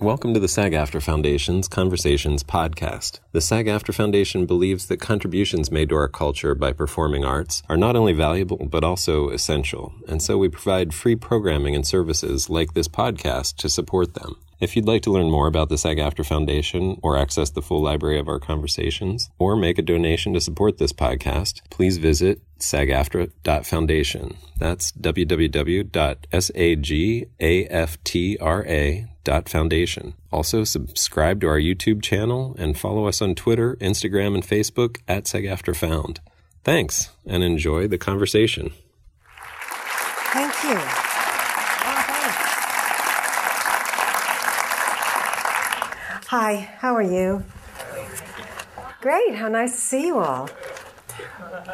Welcome to the SAG AFTRA Foundation's Conversations podcast. The SAG AFTRA Foundation believes that contributions made to our culture by performing arts are not only valuable but also essential, and so we provide free programming and services like this podcast to support them. If you'd like to learn more about the SAG AFTRA Foundation or access the full library of our conversations or make a donation to support this podcast, please visit sagaftra.foundation. That's www.sagaftra.foundation foundation. Also, subscribe to our YouTube channel and follow us on Twitter, Instagram, and Facebook at SAGAFTRAFound. Thanks, and enjoy the conversation. Thank you. Hi, how are you? Great, how nice to see you all.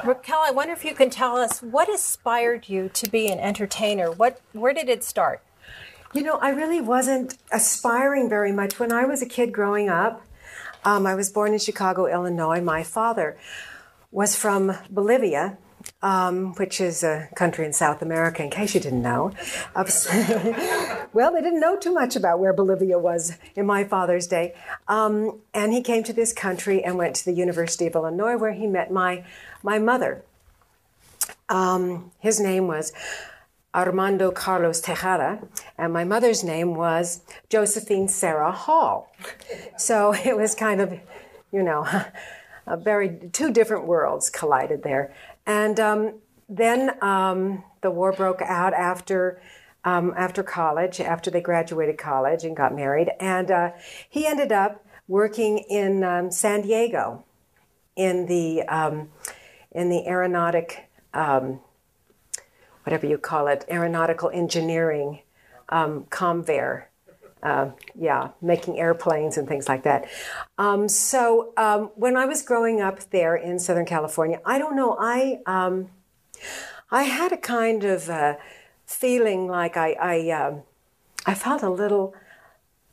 Raquel, I wonder if you can tell us what inspired you to be an entertainer? What, where did it start? You know, I really wasn't aspiring very much. When I was a kid growing up, um, I was born in Chicago, Illinois. My father was from Bolivia, um, which is a country in South America, in case you didn't know. well, they didn't know too much about where Bolivia was in my father's day. Um, and he came to this country and went to the University of Illinois, where he met my, my mother. Um, his name was Armando Carlos Tejada, and my mother's name was Josephine Sarah Hall. So it was kind of, you know, a very two different worlds collided there. And um, then um, the war broke out after. Um, after college, after they graduated college and got married, and uh, he ended up working in um, San Diego, in the um, in the aeronautic um, whatever you call it, aeronautical engineering, um, Convair. Uh, yeah, making airplanes and things like that. Um, so um, when I was growing up there in Southern California, I don't know, I um, I had a kind of uh, feeling like I I, um, I felt a little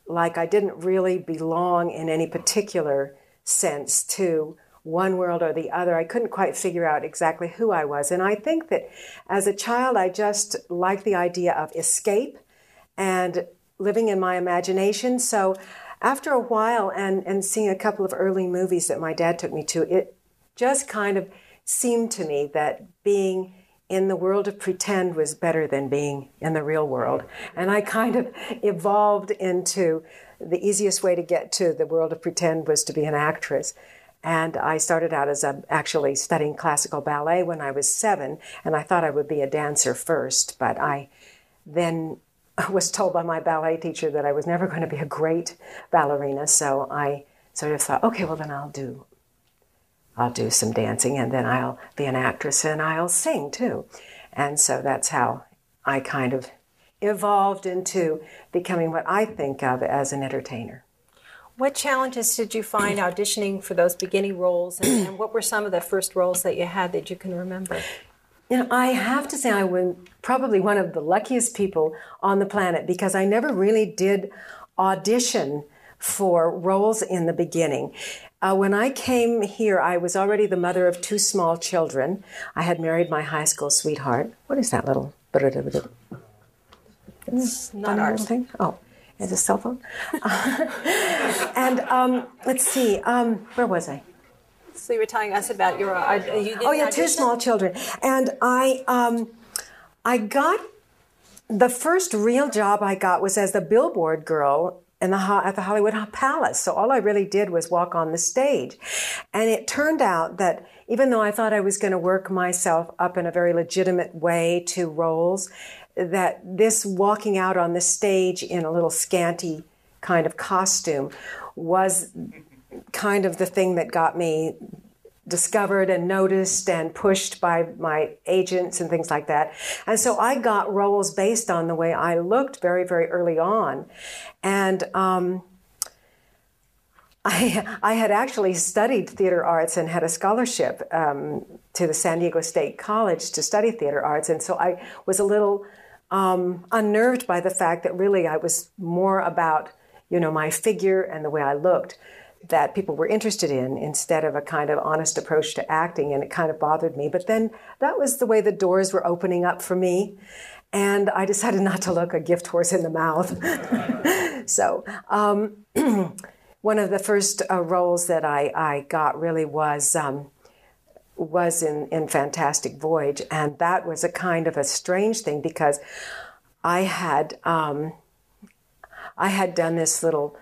like I didn't really belong in any particular sense to one world or the other. I couldn't quite figure out exactly who I was. And I think that as a child, I just liked the idea of escape and living in my imagination. So after a while and, and seeing a couple of early movies that my dad took me to, it just kind of seemed to me that being in the world of pretend was better than being in the real world. And I kind of evolved into the easiest way to get to the world of pretend was to be an actress. And I started out as a, actually studying classical ballet when I was seven, and I thought I would be a dancer first, but I then was told by my ballet teacher that I was never going to be a great ballerina, so I sort of thought, okay, well then I'll do I'll do some dancing and then I'll be an actress and I'll sing too. And so that's how I kind of evolved into becoming what I think of as an entertainer. What challenges did you find auditioning for those beginning roles, and, and, what were some of the first roles that you had that you can remember? You know, I have to say I was probably one of the luckiest people on the planet because I never really did audition for roles in the beginning. Uh, when I came here, I was already the mother of two small children. I had married my high school sweetheart. What is that little? It's not ours. Thing? Oh, as a cell phone. and um, let's see, um, where was I? So you were telling us about your. Uh, you oh yeah, two small children, and I um, I got the first real job I got was as the billboard girl in the at the Hollywood Palace. So all I really did was walk on the stage, and it turned out that even though I thought I was going to work myself up in a very legitimate way to roles, that this walking out on the stage in a little scanty kind of costume was kind of the thing that got me discovered and noticed and pushed by my agents and things like that. And so I got roles based on the way I looked very, very early on. And um, I, I had actually studied theater arts and had a scholarship um, to the San Diego State College to study theater arts. And so I was a little um, unnerved by the fact that really I was more about, you know, my figure and the way I looked that people were interested in instead of a kind of honest approach to acting. And it kind of bothered me. But then that was the way the doors were opening up for me. and I decided not to look a gift horse in the mouth. so, um, one of the first uh, roles that I, I got really was um, was in, in Fantastic Voyage, and that was a kind of a strange thing because I had um, I had done this little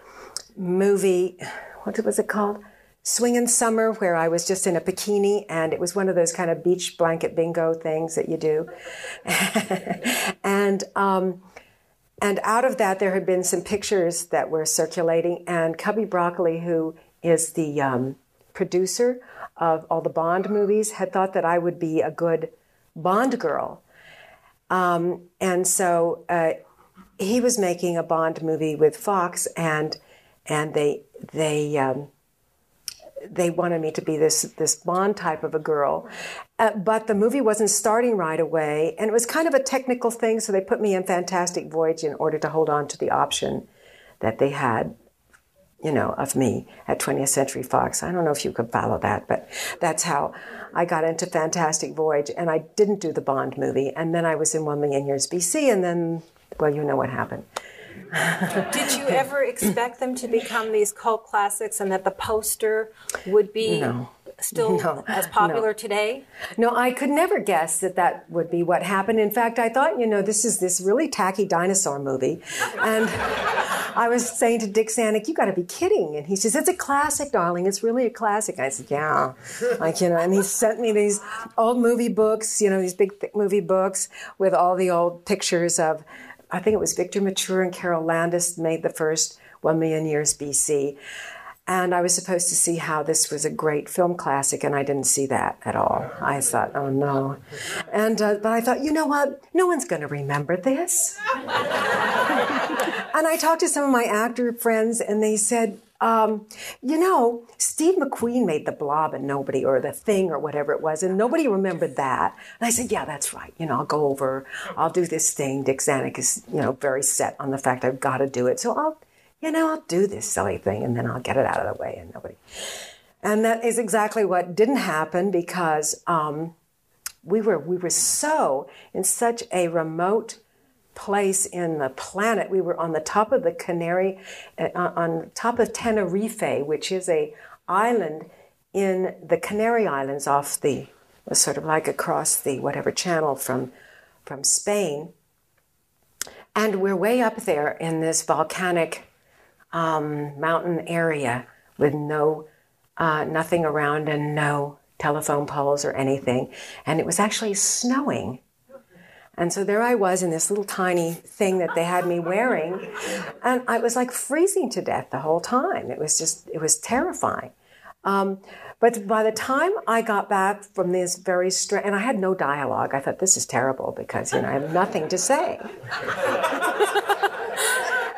movie. What was it called? Swinging Summer, where I was just in a bikini, and it was one of those kind of beach blanket bingo things that you do. and um, and out of that, there had been some pictures that were circulating, and Cubby Broccoli, who is the um, producer of all the Bond movies, had thought that I would be a good Bond girl. Um, and so uh, he was making a Bond movie with Fox, and and they they um, they wanted me to be this this Bond type of a girl, uh, but the movie wasn't starting right away, and it was kind of a technical thing. So they put me in Fantastic Voyage in order to hold on to the option that they had, you know, of me at 20th Century Fox. I don't know if you could follow that, but that's how I got into Fantastic Voyage, and I didn't do the Bond movie, and then I was in One Million Years BC, and then, well, you know what happened. Did you ever expect them to become these cult classics and that the poster would be no. Still no. as popular no. today? No, I could never guess that that would be what happened. In fact, I thought, you know, this is this really tacky dinosaur movie. And I was saying to Dick Zanuck, you got to be kidding. And he says, it's a classic, darling. It's really a classic. I said, yeah. Like, you know, and he sent me these old movie books, you know, these big thick movie books with all the old pictures of I think it was Victor Mature and Carole Landis made the first One Million Years BC. And I was supposed to see how this was a great film classic, and I didn't see that at all. I thought, oh no. And, uh, but I thought, you know what? No one's going to remember this. and I talked to some of my actor friends, and they said, um, you know, Steve McQueen made the blob and nobody, or the thing, or whatever it was, and nobody remembered that. And I said, yeah, that's right. You know, I'll go over, I'll do this thing. Dick Zanuck is, you know, very set on the fact I've got to do it. So I'll, you know, I'll do this silly thing and then I'll get it out of the way and nobody. And that is exactly what didn't happen because um, we were we were so in such a remote place in the planet. We were on the top of the Canary, uh, on top of Tenerife, which is a island in the Canary Islands off the, sort of like across the whatever channel from, from Spain. And we're way up there in this volcanic um, mountain area with no, uh, nothing around and no telephone poles or anything. And it was actually snowing and so there I was in this little tiny thing that they had me wearing. And I was like freezing to death the whole time. It was just, it was terrifying. Um, but by the time I got back from this very strange, and I had no dialogue, I thought this is terrible because, you know, I have nothing to say.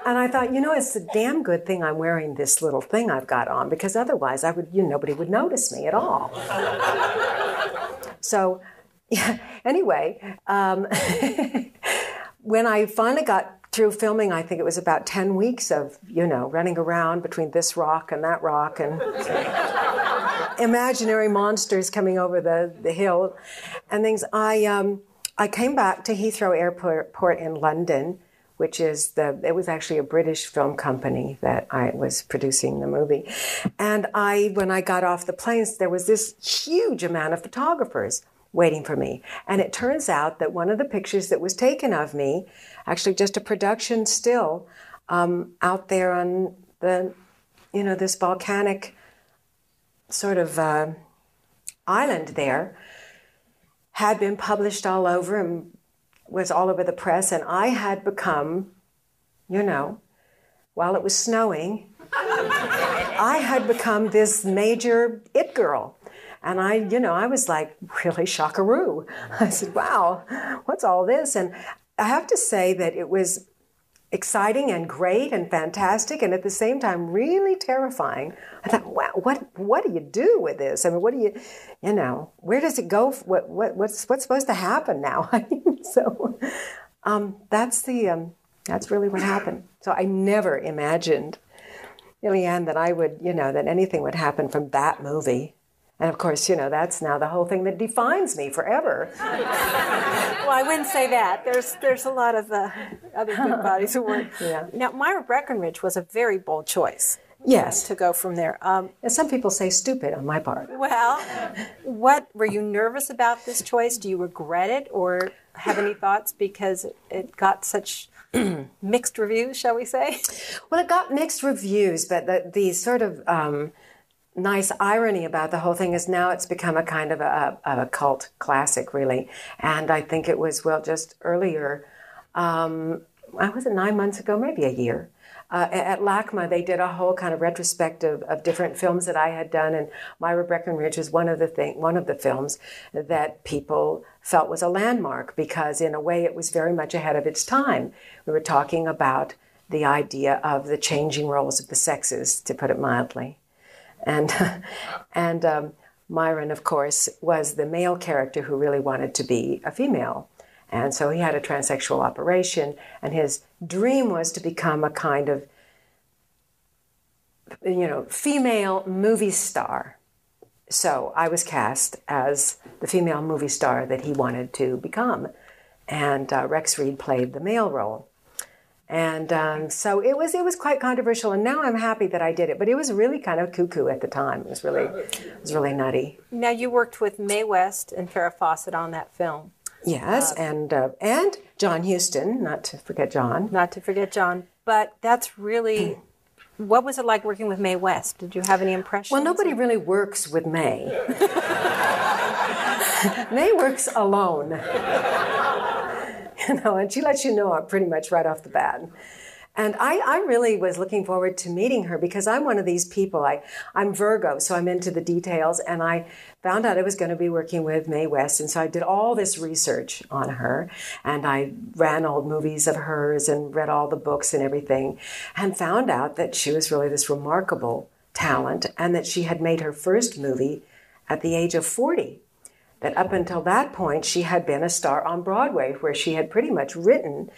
and I thought, you know, it's a damn good thing I'm wearing this little thing I've got on because otherwise I would, you know, nobody would notice me at all. so yeah. Anyway, um, when I finally got through filming, I think it was about 10 weeks of, you know, running around between this rock and that rock and imaginary monsters coming over the, the hill and things. I, um, I came back to Heathrow Airport in London, which is the, it was actually a British film company that I was producing the movie. And I, when I got off the planes, there was this huge amount of photographers waiting for me. And it turns out that one of the pictures that was taken of me, actually just a production still, um, out there on the, you know, this volcanic sort of uh, island there, had been published all over and was all over the press. And I had become, you know, while it was snowing, I had become this major it girl. And I, you know, I was like really shockaroo. I said, wow, what's all this? And I have to say that it was exciting and great and fantastic and at the same time really terrifying. I thought, wow, what what do you do with this? I mean, what do you, you know, where does it go? What what what's what's supposed to happen now? so um, that's the um, that's really what happened. So I never imagined, Ilyanne, that I would, you know, that anything would happen from that movie. And of course, you know, that's now the whole thing that defines me forever. well, I wouldn't say that. There's there's a lot of uh, other good bodies of work. Yeah. Now, Myra Breckinridge was a very bold choice Yes. to go from there. Um, And some people say stupid on my part. well, what were you nervous about this choice? Do you regret it, or have any thoughts because it got such mixed reviews, shall we say? Well, it got mixed reviews, but the, the sort of um, nice irony about the whole thing is now it's become a kind of a, a cult classic, really. And I think it was, well, just earlier, um, I was it nine months ago, maybe a year. Uh, at LACMA, they did a whole kind of retrospective of different films that I had done, and Myra Breckinridge was one of the thing, one of the films that people felt was a landmark because, in a way, it was very much ahead of its time. We were talking about the idea of the changing roles of the sexes, to put it mildly, and and um, Myron, of course, was the male character who really wanted to be a female. And so he had a transsexual operation, and his dream was to become a kind of, you know, female movie star. So I was cast as the female movie star that he wanted to become. And uh, Rex Reed played the male role. And um, so it was it was quite controversial, and now I'm happy that I did it. But it was really kind of cuckoo at the time. It was really it was really nutty. Now, you worked with Mae West and Farrah Fawcett on that film. Yes, and uh, and John Huston, not to forget John. Not to forget John, but that's really. What was it like working with Mae West? Did you have any impressions? Well, nobody really works with Mae. Mae works alone. you know, and she lets you know uh, pretty much right off the bat. And I, I really was looking forward to meeting her because I'm one of these people. I, I'm Virgo, so I'm into the details. And I found out I was going to be working with Mae West. And so I did all this research on her. And I ran old movies of hers and read all the books and everything. And found out that she was really this remarkable talent and that she had made her first movie at the age of 40 that up until that point she had been a star on Broadway, where she had pretty much written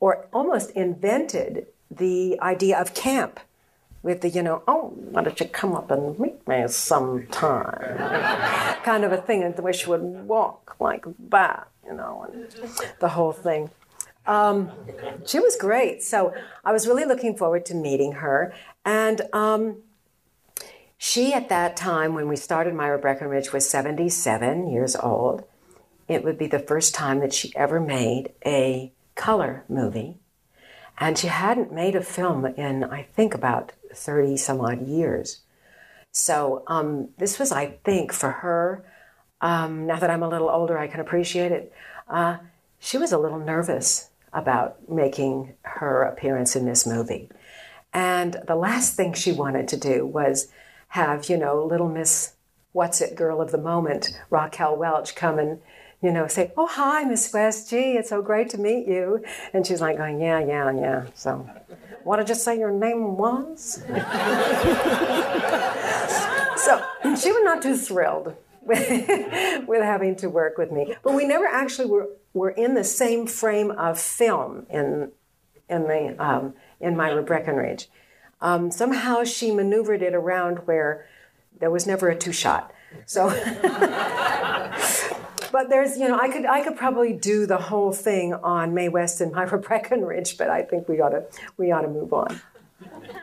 or almost invented the idea of camp with the, you know, oh, why don't you come up and meet me sometime? kind of a thing, and the way she would walk like that, you know, and the whole thing. Um, she was great. So I was really looking forward to meeting her. And um, she, at that time, when we started Myra Breckinridge, was 77 years old. It would be the first time that she ever made a color movie. And she hadn't made a film in, I think, about 30 some odd years. So um, this was, I think, for her, um, now that I'm a little older, I can appreciate it. Uh, she was a little nervous about making her appearance in this movie. And the last thing she wanted to do was have, you know, little Miss What's It girl of the moment, Raquel Welch, come and, you know, say, Oh, hi, Miss West. Gee, it's so great to meet you. And she's like going, Yeah, yeah, yeah. So, what did you say your name was? so, she was not too thrilled with, having to work with me. But we never actually were, were in the same frame of film in, in, the, um, in Myra Breckinridge. Um, somehow she maneuvered it around where there was never a two shot. So, but there's, you know, I could I could probably do the whole thing on Mae West and Myra Breckinridge, but I think we ought to we ought to move on.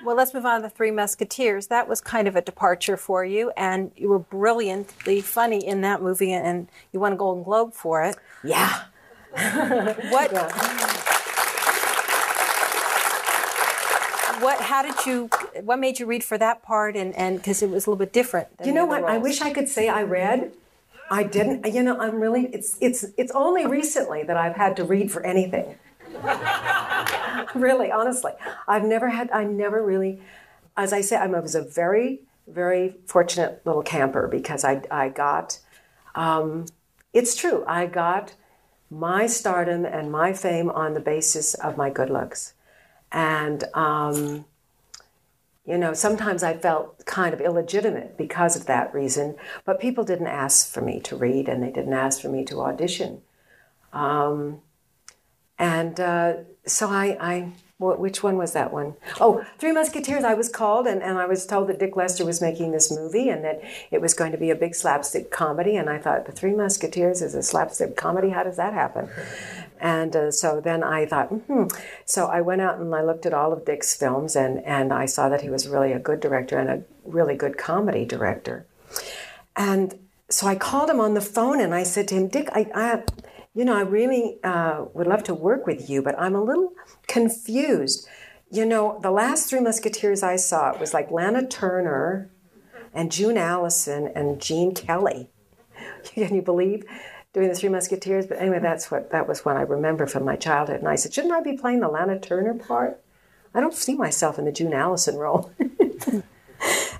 Well, let's move on to the Three Musketeers. That was kind of a departure for you, and you were brilliantly funny in that movie, and you won a Golden Globe for it. Yeah. What? What? How did you? What made you read for that part? And and because it was a little bit different. You know what? I wish I could say I read. I didn't. You know, I'm really. It's it's it's only recently that I've had to read for anything. really, honestly, I've never had. I never really. As I say, I was a very very fortunate little camper because I I got. Um, it's true. I got my stardom and my fame on the basis of my good looks, and. Um, you know, sometimes I felt kind of illegitimate because of that reason, but people didn't ask for me to read and they didn't ask for me to audition. Um, and uh, so I, I, which one was that one? Oh, Three Musketeers. I was called and, and I was told that Dick Lester was making this movie and that it was going to be a big slapstick comedy. And I thought, The Three Musketeers is a slapstick comedy? How does that happen? And uh, so then I thought, hmm. So I went out and I looked at all of Dick's films and, and I saw that he was really a good director and a really good comedy director. And so I called him on the phone and I said to him, Dick, I, I you know, I really uh, would love to work with you, but I'm a little confused. You know, the last Three Musketeers I saw, it was like Lana Turner and June Allyson and Gene Kelly. Can you believe doing the Three Musketeers? But anyway, that's what that was what I remember from my childhood. And I said, shouldn't I be playing the Lana Turner part? I don't see myself in the June Allyson role.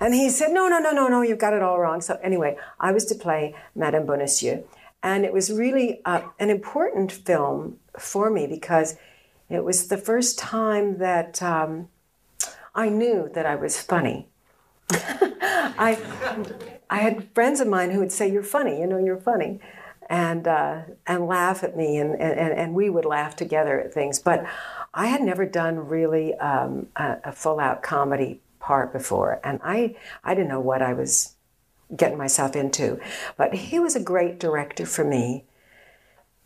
and he said, no, no, no, no, no, you've got it all wrong. So anyway, I was to play Madame Bonacieux. And it was really uh, an important film for me because it was the first time that um, I knew that I was funny. I, I had friends of mine who would say, You're funny, you know, you're funny. And, uh, and laugh at me, and, and, and we would laugh together at things. But I had never done really um, a, a full out comedy part before, and I, I didn't know what I was getting myself into. But he was a great director for me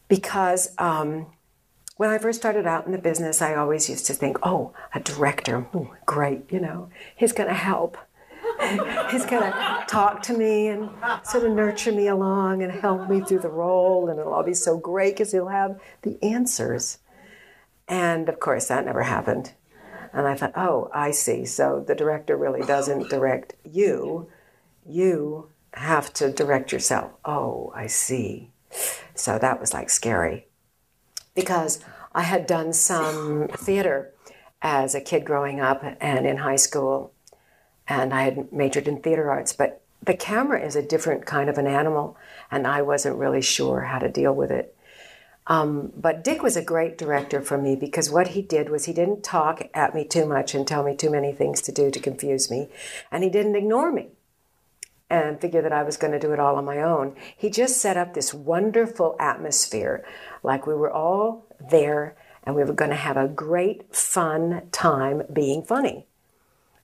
because um, when I first started out in the business, I always used to think, oh, a director, ooh, great, you know, he's going to help. He's going to talk to me and sort of nurture me along and help me through the role, and it'll all be so great because he'll have the answers. And of course, that never happened. And I thought, oh, I see. So the director really doesn't direct you, you have to direct yourself. Oh, I see. So that was like scary because I had done some theater as a kid growing up and in high school, and I had majored in theater arts. But the camera is a different kind of an animal, and I wasn't really sure how to deal with it. Um, but Dick was a great director for me because what he did was he didn't talk at me too much and tell me too many things to do to confuse me, and he didn't ignore me and figure that I was going to do it all on my own. He just set up this wonderful atmosphere, like we were all there and we were going to have a great, fun time being funny.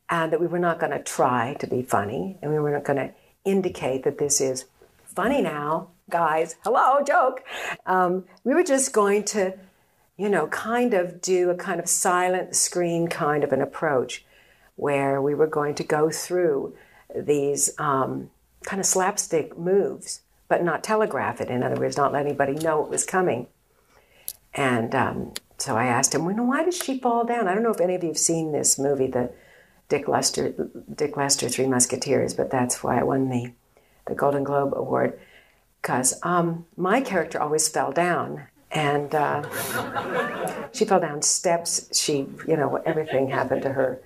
And that we were not going to try to be funny and we were not going to indicate that this is funny now, guys. Hello, joke. Um, we were just going to, you know, kind of do a kind of silent screen kind of an approach where we were going to go through these um, kind of slapstick moves, but not telegraph it. In other words, not let anybody know it was coming. And um, so I asked him, well, why does she fall down? I don't know if any of you have seen this movie, the Dick Lester, Dick Lester Three Musketeers, but that's why I won the, the Golden Globe Award. Because um, my character always fell down, and uh, she fell down steps. She, you know, everything happened to her.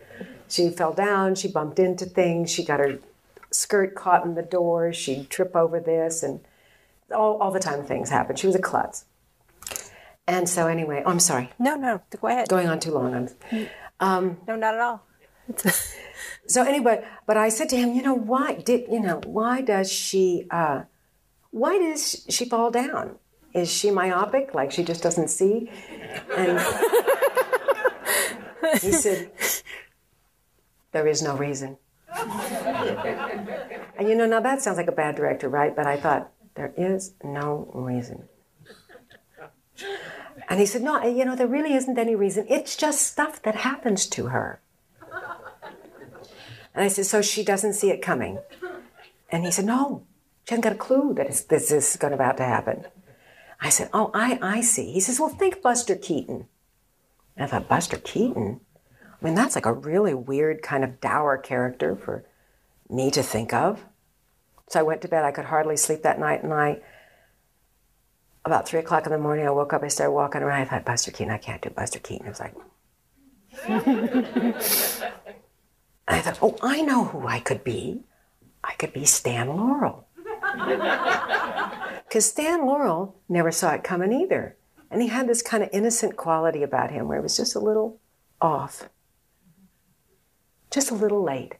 She fell down, she bumped into things, she got her skirt caught in the door, she'd trip over this, and all, all the time things happened. She was a klutz. And so, anyway, oh, I'm sorry. No, no, go ahead. Going on too long. Um, no, not at all. So anyway, but I said to him, you know, why did you know why does she uh, why does she fall down? Is she myopic, like she just doesn't see? And he said, there is no reason. and you know, now that sounds like a bad director, right? But I thought, there is no reason. And he said, No, you know, there really isn't any reason. It's just stuff that happens to her. And I said, So she doesn't see it coming? And he said, No, she hasn't got a clue that this is going about to happen. I said, Oh, I, I see. He says, Well, think Buster Keaton. And I thought, Buster Keaton? I mean, that's like a really weird kind of dour character for me to think of. So I went to bed. I could hardly sleep that night. And I, about three o'clock in the morning, I woke up. I started walking around. I thought, Buster Keaton, I can't do Buster Keaton. I was like, I thought, oh, I know who I could be. I could be Stan Laurel. Because Stan Laurel never saw it coming either. And he had this kind of innocent quality about him where it was just a little off just a little late.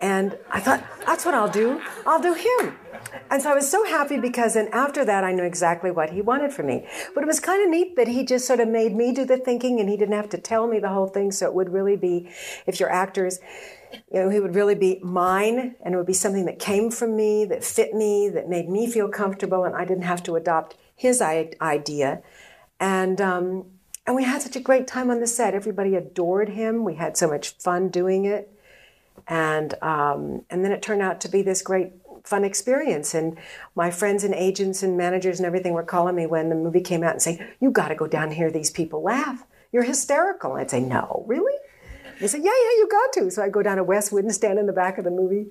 And I thought, that's what I'll do. I'll do him. And so I was so happy because then after that, I knew exactly what he wanted from me. But it was kind of neat that he just sort of made me do the thinking and he didn't have to tell me the whole thing. So it would really be, if you're actors, you know, he would really be mine and it would be something that came from me, that fit me, that made me feel comfortable, and I didn't have to adopt his idea. And, um, and we had such a great time on the set. Everybody adored him. We had so much fun doing it. And, um, and then it turned out to be this great fun experience. And my friends and agents and managers and everything were calling me when the movie came out and saying, You got to go down and hear these people laugh. You're hysterical. I'd say, No, really? They said, Yeah, yeah, you got to. So I'd go down to Westwood and stand in the back of the movie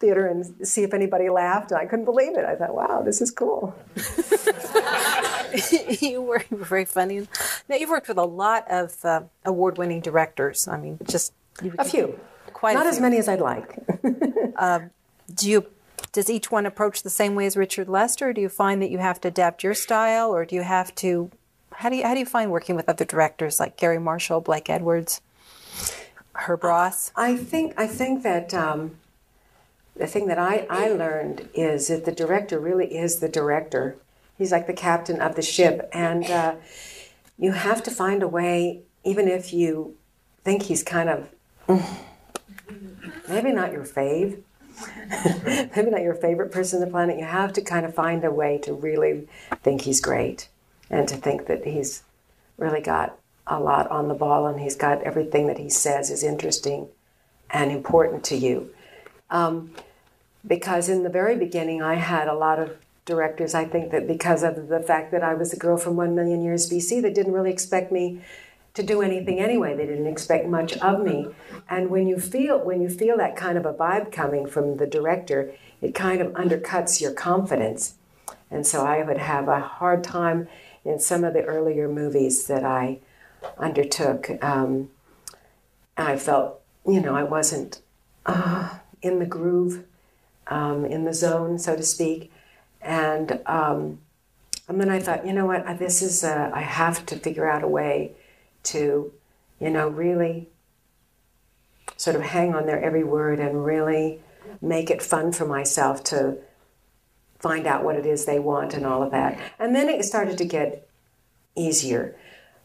theater and see if anybody laughed. And I couldn't believe it. I thought, wow, this is cool. you were very funny. Now, you've worked with a lot of uh, award winning directors. I mean, just a few. Quite Not as many as I'd like. uh, do you does each one approach the same way as Richard Lester? do you find that you have to adapt your style, or do you have to? How do you how do you find working with other directors like Garry Marshall, Blake Edwards, Herb Ross? I think I think that um, the thing that I, I learned is that the director really is the director. He's like the captain of the ship, and uh, you have to find a way, even if you think he's kind of maybe not your fave maybe not your favorite person on the planet, you have to kind of find a way to really think he's great and to think that he's really got a lot on the ball and he's got everything that he says is interesting and important to you. Um, because in the very beginning, I had a lot of directors, I think that because of the fact that I was a girl from one million years BC, that didn't really expect me to do anything anyway. They didn't expect much of me. And when you feel when you feel that kind of a vibe coming from the director, it kind of undercuts your confidence. And so I would have a hard time in some of the earlier movies that I undertook. Um, I felt, you know, I wasn't uh, in the groove, um, in the zone, so to speak. And um, and then I thought, you know what, this is, a, I have to figure out a way to, you know, really sort of hang on their every word and really make it fun for myself to find out what it is they want and all of that. And then it started to get easier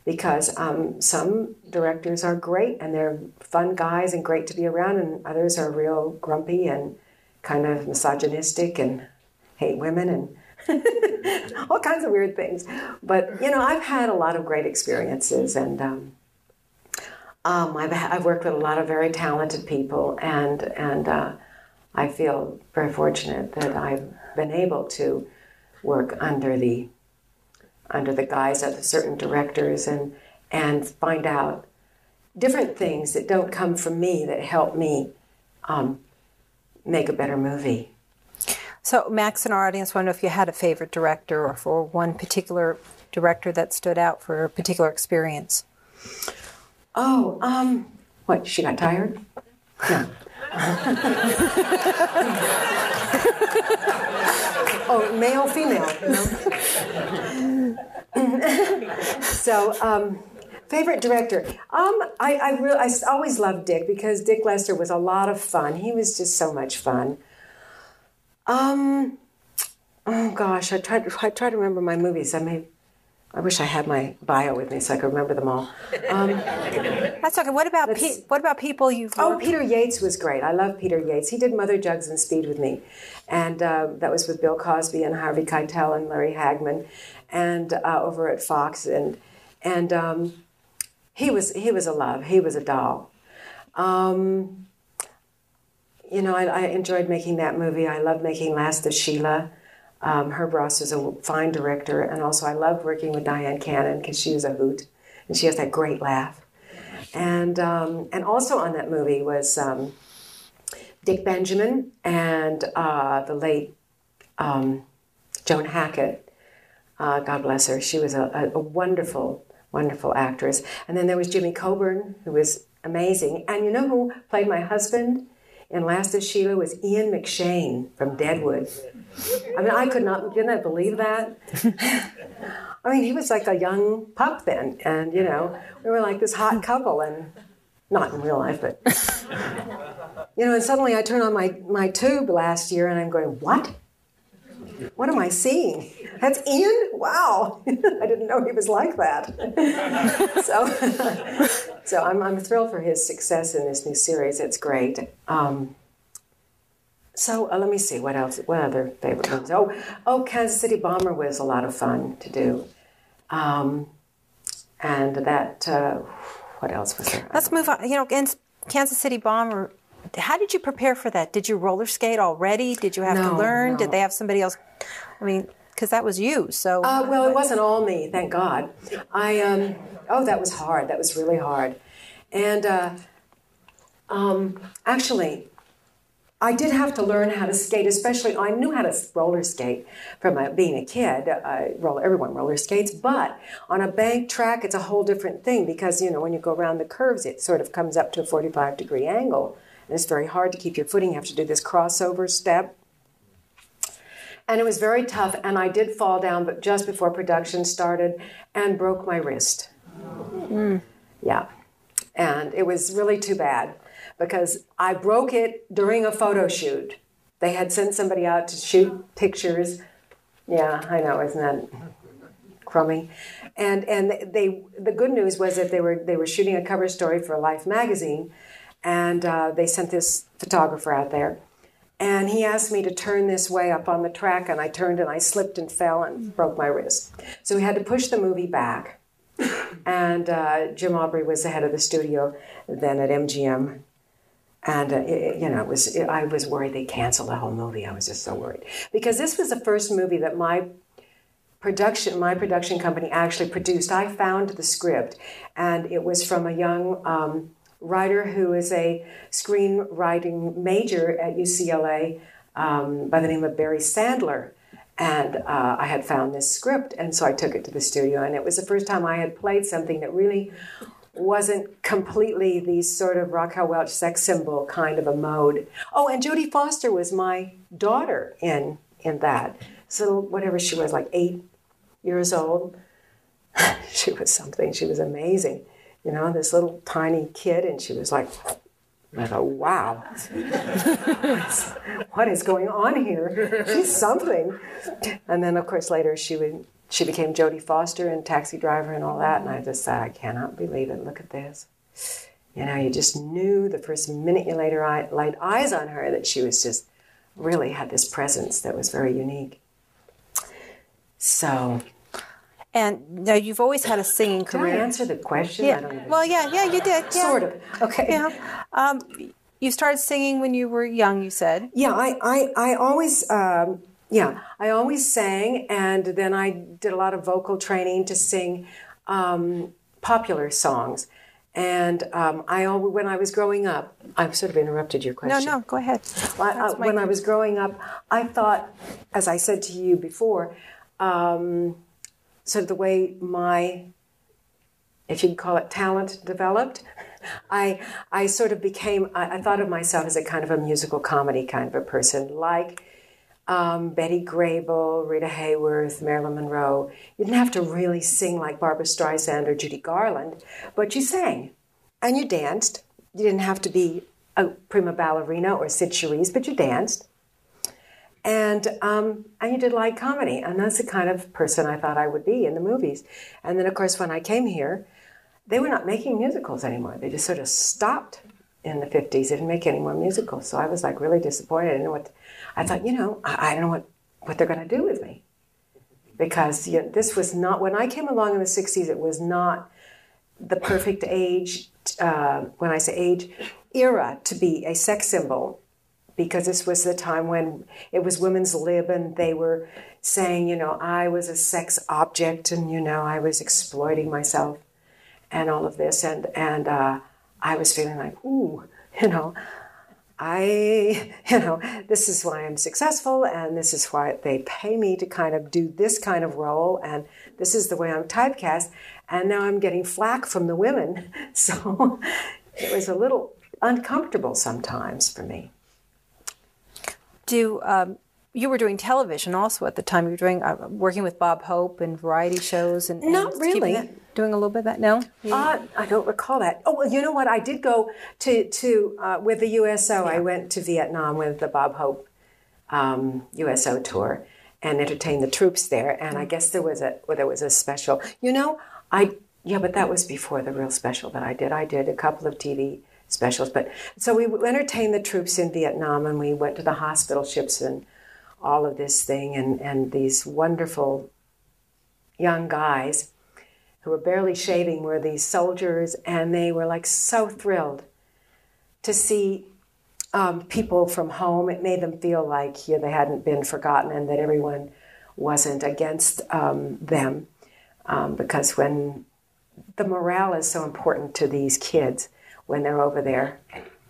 because um, some directors are great and they're fun guys and great to be around, and others are real grumpy and kind of misogynistic and hate women and all kinds of weird things. But you know, I've had a lot of great experiences, and um, um, I've, I've worked with a lot of very talented people, and and uh, I feel very fortunate that I've been able to work under the under the guise of certain directors and and find out different things that don't come from me that help me um, make a better movie. So, Max and our audience want to know if you had a favorite director or for one particular director that stood out for a particular experience. Oh, um, what? She got tired? No. oh, male, female. so, um, favorite director. Um, I I, re- I always loved Dick because Dick Lester was a lot of fun. He was just so much fun. Um, oh gosh, I tried. I try to remember my movies. I mean, I wish I had my bio with me so I could remember them all. Um, That's okay. What about Pe- what about people you've? Oh, Peter Yates was great. I love Peter Yates. He did Mother Jugs and Speed with me, and uh, that was with Bill Cosby and Harvey Keitel and Larry Hagman, and uh, over at Fox, and and um, he was he was a love. He was a doll. Um, you know, I, I, enjoyed making that movie. I loved making Last of Sheila. Um, Herb Ross was a fine director, and also I loved working with Dyan Cannon because she was a hoot, and she has that great laugh. And um, and also on that movie was um, Dick Benjamin and uh, the late um, Joan Hackett. Uh, God bless her. She was a, a wonderful, wonderful actress. And then there was Jimmy Coburn, who was amazing. And you know who played my husband? And last of Sheila was Ian McShane from Deadwood. I mean, I could not, didn't I believe that? I mean, he was like a young pup then, and you know, we were like this hot couple, and not in real life, but You know, and suddenly I turn on my, my tube last year and I'm going, what? What am I seeing? That's Ian? Wow. I didn't know he was like that. so so I'm, I'm thrilled for his success in this new series. It's great. Um, so uh, let me see what else. What other favorite movies? Oh, oh, Kansas City Bomber was a lot of fun to do, um, and that. Uh, what else was there? Let's move on. You know, Kansas City Bomber. How did you prepare for that? Did you roller skate already? Did you have No, to learn? no. Did they have somebody else? I mean, because that was you. So Uh, well, it wasn't all me, thank God. I um, oh, that was hard. That was really hard, and uh, um, actually, I did have to learn how to skate. Especially, I knew how to roller skate from uh, being a kid. I roller, everyone roller skates, but on a bank track, it's a whole different thing because you know when you go around the curves, it sort of comes up to a forty-five degree angle, and it's very hard to keep your footing. You have to do this crossover step. And it was very tough and i did fall down but just before production started and broke my wrist. Hmm. Yeah. And it was really too bad because i broke it during a photo shoot. They had sent somebody out to shoot pictures. Yeah i know isn't that crummy? And and they the good news was that they were they were shooting a cover story for life magazine and uh, they sent this photographer out there and he asked me to turn this way up on the track, and I turned and I slipped and fell and broke my wrist. So we had to push the movie back. And uh, Jim Aubrey was the head of the studio then at MGM. And, uh, it, you know, it was, it, I was worried they'd cancel the whole movie. I was just so worried. Because this was the first movie that my production my production company actually produced i found the script and it was from a young um, writer who is a screenwriting major at ucla um, by the name of barry sandler and uh, i had found this script and so i took it to the studio and it was the first time i had played something that really wasn't completely the sort of Raquel Welch sex symbol kind of a mode. Oh, and Jodie Foster was my daughter in in that. So whatever she was, like eight years old, she was something. She was amazing. You know, this little tiny kid, and she was like, I thought, wow, what is going on here? She's something. And then, of course, later she would she became Jodie Foster and Taxi Driver and all that. And I just said, I cannot believe it. Look at this. You know, you just knew the first minute you laid, eyes on her that she was just really had this presence that was very unique. So, and now you've always had a singing did I answer the question? Yeah. Well, yeah, yeah, you did. Yeah. sort of. Okay. Yeah. Um, you started singing when you were young. You said. Yeah, I, I, I always, um, yeah, I always sang, and then I did a lot of vocal training to sing um, popular songs. And um, I, al- when I was growing up, I've sort of interrupted your question. no, no, go ahead. I- I- when I was growing up, I thought, as I said to you before, um, sort of the way my, if you could call it talent, developed. I, I sort of became, I, I thought of myself as a kind of a musical comedy kind of a person, like um, Betty Grable, Rita Hayworth, Marilyn Monroe. You didn't have to really sing like Barbra Streisand or Judy Garland, but you sang and you danced. You didn't have to be a prima ballerina or Cyd Charisse, but you danced. And um, and you did light comedy, and that's the kind of person I thought I would be in the movies. And then, of course, when I came here, they were not making musicals anymore. They just sort of stopped in the 50s. They didn't make any more musicals. So I was like really disappointed. I what, I thought, you know, I, I don't know what, what they're going to do with me. Because you know, this was not, when I came along in the 60s, it was not the perfect age, uh, when I say age, era to be a sex symbol. Because this was the time when it was women's lib and they were saying, you know, I was a sex object and, you know, I was exploiting myself and all of this. And, and uh, I was feeling like, ooh, you know, I, you know, this is why I'm successful, and this is why they pay me to kind of do this kind of role, and this is the way I'm typecast. And now I'm getting flack from the women. So it was a little uncomfortable sometimes for me. Do um, you were doing television also at the time. You were doing uh, working with Bob Hope and variety shows and, and Not really. that- doing a little bit of that. No, Uh, I don't recall that. Oh, well, you know what? I did go to to uh, with the USO. I went to Vietnam with the Bob Hope um, USO tour and entertained the troops there. And I guess there was a well, there was a special. You know, I yeah, but that was before the real special that I did. I did a couple of TV specials, but so we entertained the troops in Vietnam, and we went to the hospital ships and all of this thing, and and these wonderful young guys who were barely shaving were these soldiers, and they were like so thrilled to see um, people from home. It made them feel like yeah, they hadn't been forgotten and that everyone wasn't against um, them. Um, because when the morale is so important to these kids when they're over there,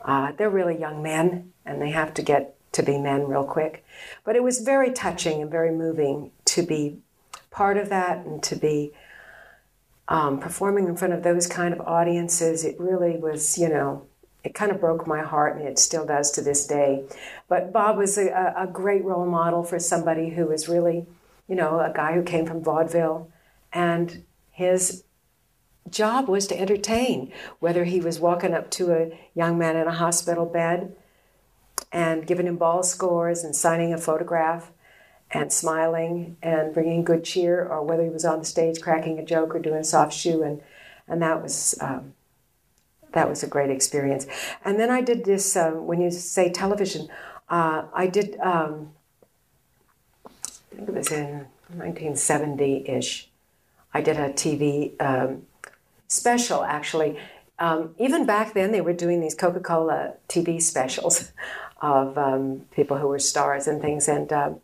uh, they're really young men and they have to get to be men real quick. But it was very touching and very moving to be part of that and to be um, performing in front of those kind of audiences, it really was, you know, it kind of broke my heart and it still does to this day. But Bob was a, a great role model for somebody who was really, you know, a guy who came from vaudeville and his job was to entertain, whether he was walking up to a young man in a hospital bed and giving him ball scores and signing a photograph and smiling and bringing good cheer, or whether he was on the stage cracking a joke or doing soft shoe, and and that was um, that was a great experience. And then I did this uh, when you say television, uh, I did. Um, I think it was in 1970-ish. I did a TV um, special actually. Um, even back then, they were doing these Coca-Cola TV specials of um, people who were stars and things, and um,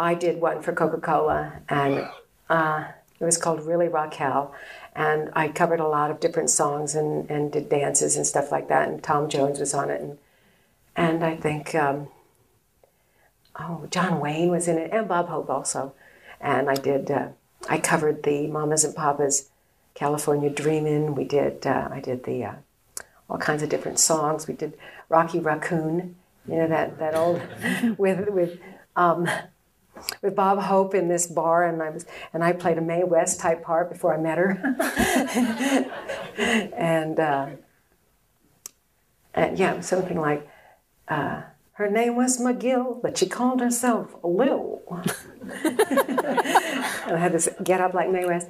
I did one for Coca Cola, and uh, it was called Really Raquel. And I covered a lot of different songs and, and did dances and stuff like that. And Tom Jones was on it. And, and I think, um, oh, John Wayne was in it, and Bob Hope also. And I did, uh, I covered the Mamas and Papas California Dreamin'. We did, uh, I did the, uh, all kinds of different songs. We did Rocky Raccoon, you know, that, that old, with, with, um, with Bob Hope in this bar, and I was and I played a Mae West type part before I met her, and, uh, and yeah, something like uh, her name was McGill, but she called herself Lil. and I had this get up like Mae West,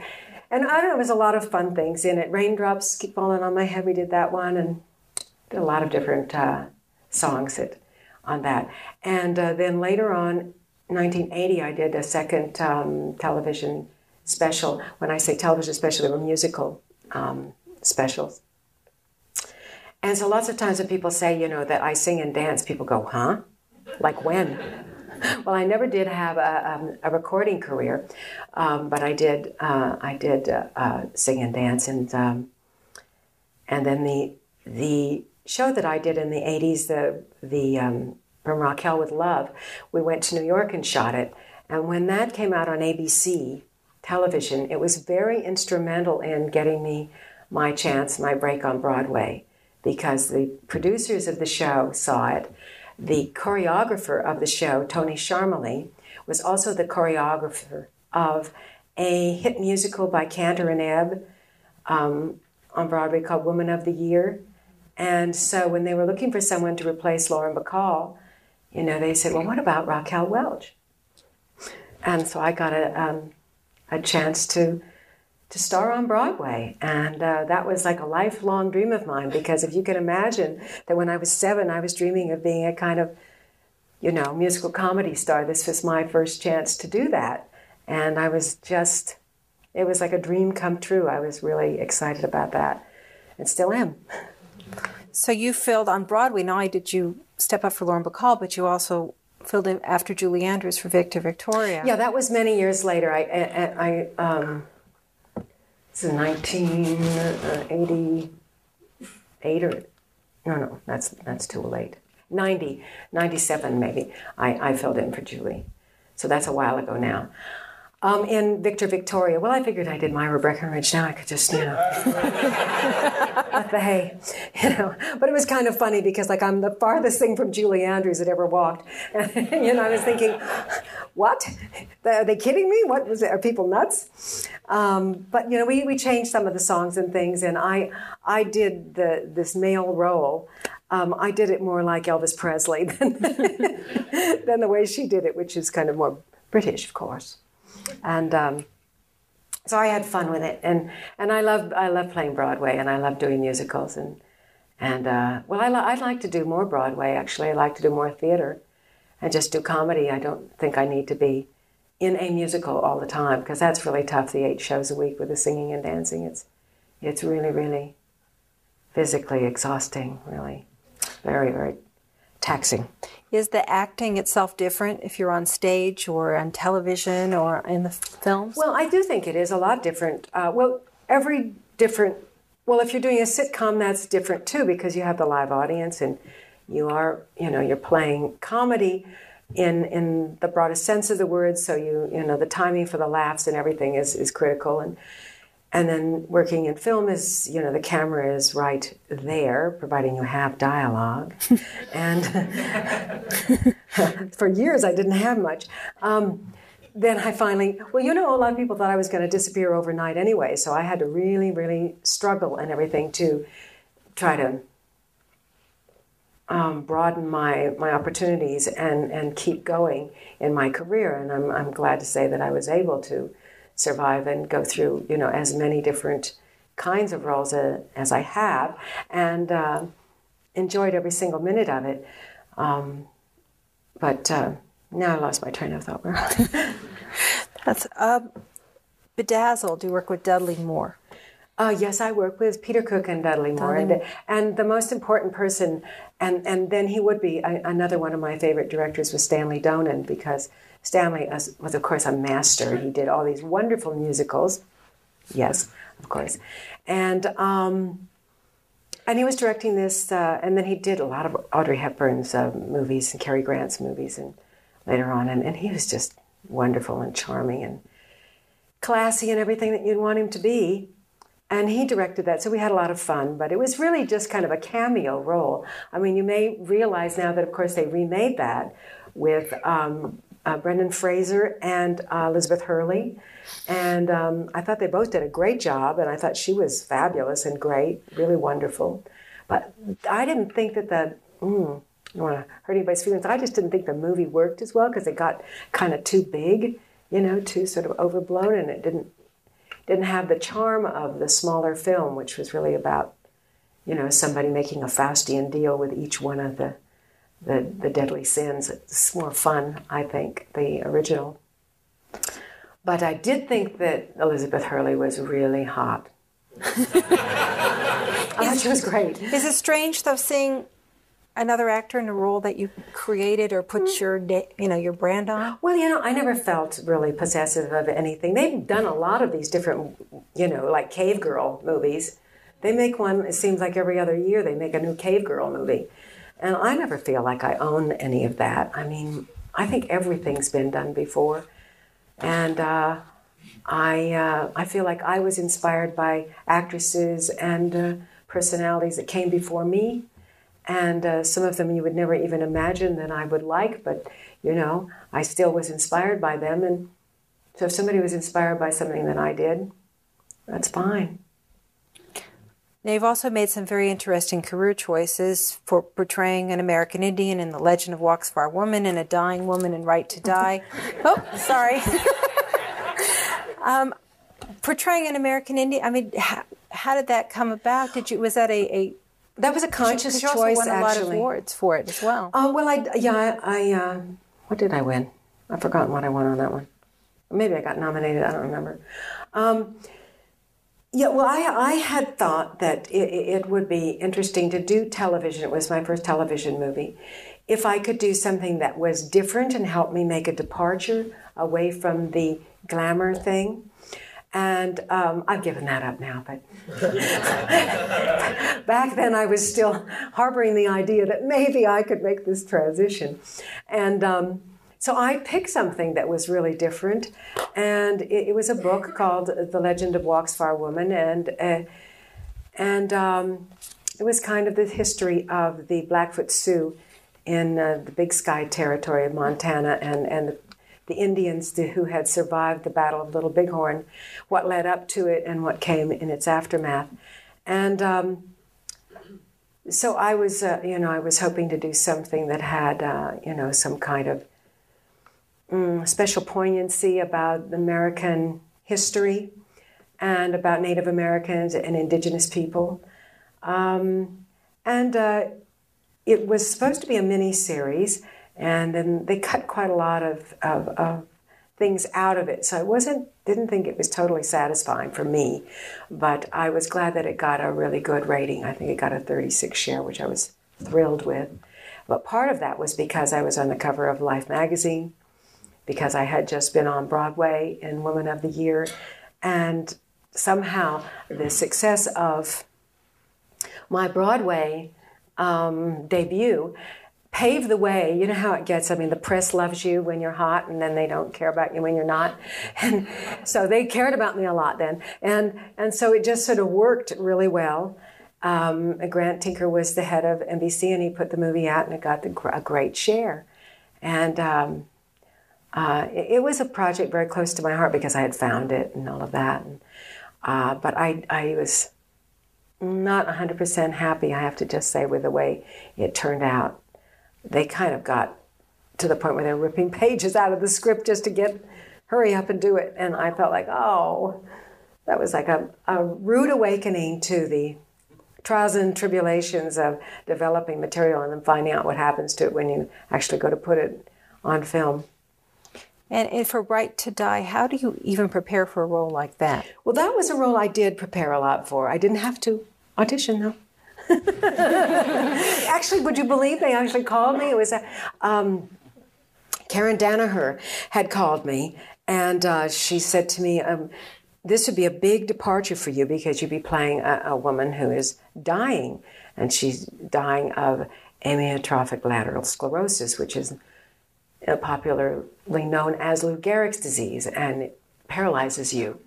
and I it was a lot of fun things in it. Raindrops keep falling on my head. We did that one, and did a lot of different uh, songs that on that, and uh, then later on 1980, I did a second um, television special. When I say television special, they were musical um, specials. And so lots of times when people say, you know, that I sing and dance, people go, huh? Like when? well, I never did have a, um, a recording career, um, but I did. Uh, I did uh, uh, sing and dance, and um, and then the the show that I did in the '80s, the the um, from Raquel with Love, we went to New York and shot it. And when that came out on ABC television, it was very instrumental in getting me my chance, my break on Broadway, because the producers of the show saw it. The choreographer of the show, Tony Charmoli, was also the choreographer of a hit musical by Kander and Ebb um, on Broadway called Woman of the Year. And so when they were looking for someone to replace Lauren Bacall, you know, they said, well, what about Raquel Welch? And so I got a, um, a chance to to star on Broadway, and uh, that was like a lifelong dream of mine. Because if you can imagine that when I was seven, I was dreaming of being a kind of, you know, musical comedy star. This was my first chance to do that, and I was just, it was like a dream come true. I was really excited about that, and still am. So you filled on Broadway. Not only did you step up for Lauren Bacall, but you also filled in after Julie Andrews for Victor Victoria. Yeah, that was many years later. I, I, I um, it's 1988 uh, or no, no, that's that's too late. 90, 97 maybe. I, I filled in for Julie, so that's a while ago now. Um, in Victor Victoria. Well, I figured I did Myra Breckinridge. Now I could just, you know, the hay, you know. But it was kind of funny because, like, I'm the farthest thing from Julie Andrews that ever walked. And, you know, I was thinking, what? Are they kidding me? What was it? Are people nuts? Um, but you know, we, we changed some of the songs and things, and I I did the this male role. Um, I did it more like Elvis Presley than than the way she did it, which is kind of more British, of course and um, so I had fun with it, and and I love I love playing Broadway, and I love doing musicals, and and uh, well, I li- I'd like to do more Broadway. Actually, I like to do more theater, and just do comedy. I don't think I need to be in a musical all the time because that's really tough. The eight shows a week with the singing and dancing, it's it's really really physically exhausting. Really, very very taxing. Is the acting itself different if you're on stage or on television or in the films? Well, I do think it is a lot different. Uh, well, every different. Well, if you're doing a sitcom, that's different too because you have the live audience and you are, you know, you're playing comedy in in the broadest sense of the word. So you, you know, the timing for the laughs and everything is is critical and and then working in film is, you know, the camera is right there, providing you have dialogue. and for years I didn't have much. Um, then I finally, well, you know, a lot of people thought I was going to disappear overnight anyway, so I had to really, really struggle and everything to try to um, broaden my, my opportunities and, and keep going in my career. And I'm, I'm glad to say that I was able to survive and go through, you know, as many different kinds of roles as, as I have, and uh, enjoyed every single minute of it. Um, but uh, now I lost my train of thought. That's uh, Bedazzled. You work with Dudley Moore. Uh, yes, I work with Peter Cook and Dudley Moore, and, and, the most important person, and, and then he would be a, another one of my favorite directors was Stanley Donen because Stanley was, of course, a master. He did all these wonderful musicals. Yes, of course. And, um, and he was directing this, uh, and then he did a lot of Audrey Hepburn's uh, movies and Cary Grant's movies, and later on, and, and he was just wonderful and charming and classy and everything that you'd want him to be. And he directed that, so we had a lot of fun, but it was really just kind of a cameo role. I mean, you may realize now that, of course, they remade that with um, uh, Brendan Fraser and uh, Elizabeth Hurley. And um, I thought they both did a great job, and I thought she was fabulous and great, really wonderful. But I didn't think that the, mm, I don't want to hurt anybody's feelings, I just didn't think the movie worked as well because it got kind of too big, you know, too sort of overblown, and it didn't didn't have the charm of the smaller film, which was really about, you know, somebody making a Faustian deal with each one of the the, the deadly sins. It's more fun, I think, the original. But I did think that Elizabeth Hurley was really hot. I thought she was great. Is it strange though seeing another actor in a role that you created or put mm. your you know your brand on? Well, you know, I never felt really possessive of anything. They've done a lot of these different, you know, like Cave Girl movies. They make one. It seems like every other year they make a new Cave Girl movie. And I never feel like I own any of that. I mean, I think everything's been done before. And uh, I, uh, I feel like I was inspired by actresses and uh, personalities that came before me. And uh, some of them you would never even imagine that I would like, but you know, I still was inspired by them. And so if somebody was inspired by something that I did, that's fine. Now, you've also made some very interesting career choices for portraying an American Indian in The Legend of Walks Far Woman and a dying woman in Right to Die. oh, sorry. um, portraying an American Indian, I mean, how, how, did that come about? Did you, was that a, a that was a conscious you choice. won a lot of awards for it as well. Oh well, I yeah, I, I uh, what did I win? I've forgotten what I won on that one. Maybe I got nominated. I don't remember. Um, yeah, well, I, I had thought that it, it, would be interesting to do television. It was my first television movie. If I could do something that was different and help me make a departure away from the glamour thing. And um, I've given that up now, but back then I was still harboring the idea that maybe I could make this transition. And um, so I picked something that was really different, and it, it was a book called The Legend of Walks Far Woman, and uh, and um, it was kind of the history of the Blackfoot Sioux in uh, the Big Sky territory of Montana and and the, Indians who had survived the Battle of Little Bighorn, what led up to it, and what came in its aftermath, and. Um, so I was, uh, you know, I was hoping to do something that had, uh, you know, some kind of mm, special poignancy about American history and about Native Americans and Indigenous people. Um, and uh, it was supposed to be a mini series, and then they cut quite a lot of, of, of things out of it. So I wasn't didn't think it was totally satisfying for me, but I was glad that it got a really good rating. I think it got a 36 share, which I was thrilled with. But part of that was because I was on the cover of Life magazine, because I had just been on Broadway in Woman of the Year, and somehow the success of my Broadway um, debut pave the way. You know how it gets. I mean, the press loves you when you're hot, and then they don't care about you when you're not. And so they cared about me a lot then, and and so it just sort of worked really well. Um, Grant Tinker was the head of NBC, and he put the movie out, and it got the, a great share. And um, uh, it, it, was a project very close to my heart because I had found it and all of that. And, uh, but I, I was not 100% happy, I have to just say, with the way it turned out they kind of got to the point where they're ripping pages out of the script just to get hurry up and do it. And I felt like, oh, that was like a, a rude awakening to the trials and tribulations of developing material and then finding out what happens to it when you actually go to put it on film. And, for Right to Die, how do you even prepare for a role like that? Well, that was a role I did prepare a lot for. I didn't have to audition, though. actually, would you believe they actually called me? It was a, um, Karen Danaher had called me, and uh, she said to me, um, "This would be a big departure for you because you'd be playing a, a woman who is dying, and she's dying of amyotrophic lateral sclerosis, which is uh, popularly known as Lou Gehrig's disease, and it paralyzes you."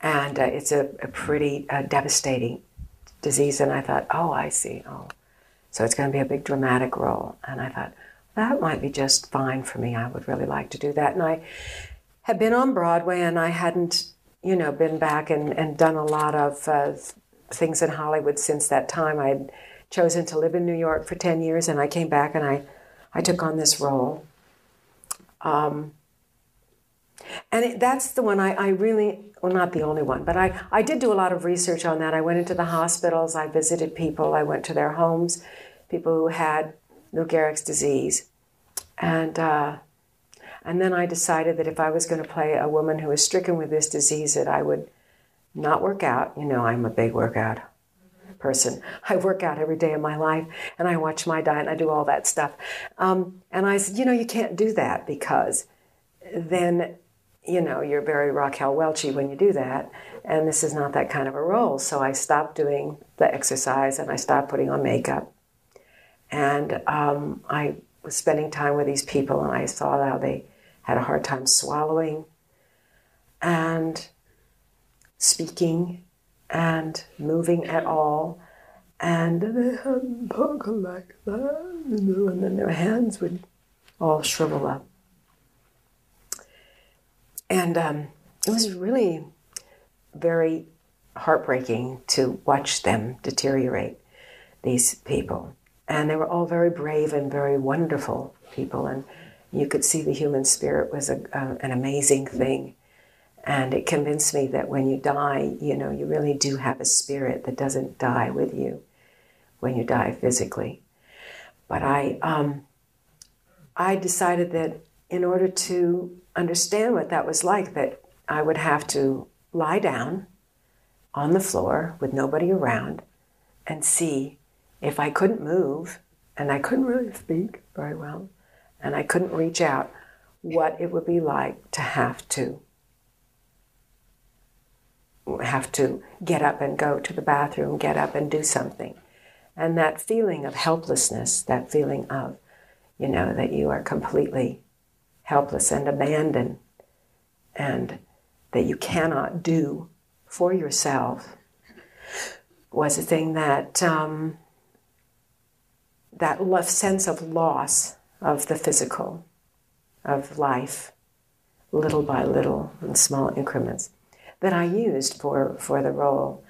And uh, it's a, a pretty uh, devastating disease. And I thought, oh, I see. Oh, so it's going to be a big dramatic role. And I thought, that might be just fine for me. I would really like to do that. And I had been on Broadway and I hadn't, you know, been back and, and done a lot of uh, things in Hollywood since that time. I'd chosen to live in New York for 10 years and I came back and I, I took on this role. Um, and it, that's the one I, I, really, well, not the only one, but I, I did do a lot of research on that. I went into the hospitals, I visited people, I went to their homes, people who had Lou Gehrig's disease. And, uh, and then I decided that if I was going to play a woman who was stricken with this disease, that I would not work out. You know, I'm a big workout person. I work out every day of my life and I watch my diet and I do all that stuff. Um, and I said, you know, you can't do that because then you know, you're very Raquel Welchy when you do that. And this is not that kind of a role. So I stopped doing the exercise and I stopped putting on makeup. And um, I was spending time with these people and I saw how they had a hard time swallowing and speaking and moving at all. And they had talk like that, and then their hands would all shrivel up. And um, it was really very heartbreaking to watch them deteriorate, these people. And they were all very brave and very wonderful people. And you could see the human spirit was a, an amazing thing. And it convinced me that when you die, you know, you really do have a spirit that doesn't die with you when you die physically. But I, um, I decided that in order to understand what that was like, that I would have to lie down on the floor with nobody around and see if I couldn't move and I couldn't really speak very well and I couldn't reach out, what it would be like to have to have to get up and go to the bathroom, get up and do something. And that feeling of helplessness, that feeling of, you know, that you are completely helpless and abandoned and that you cannot do for yourself was a thing that um, that sense of loss of the physical of life little by little in small increments that I used for, for the role.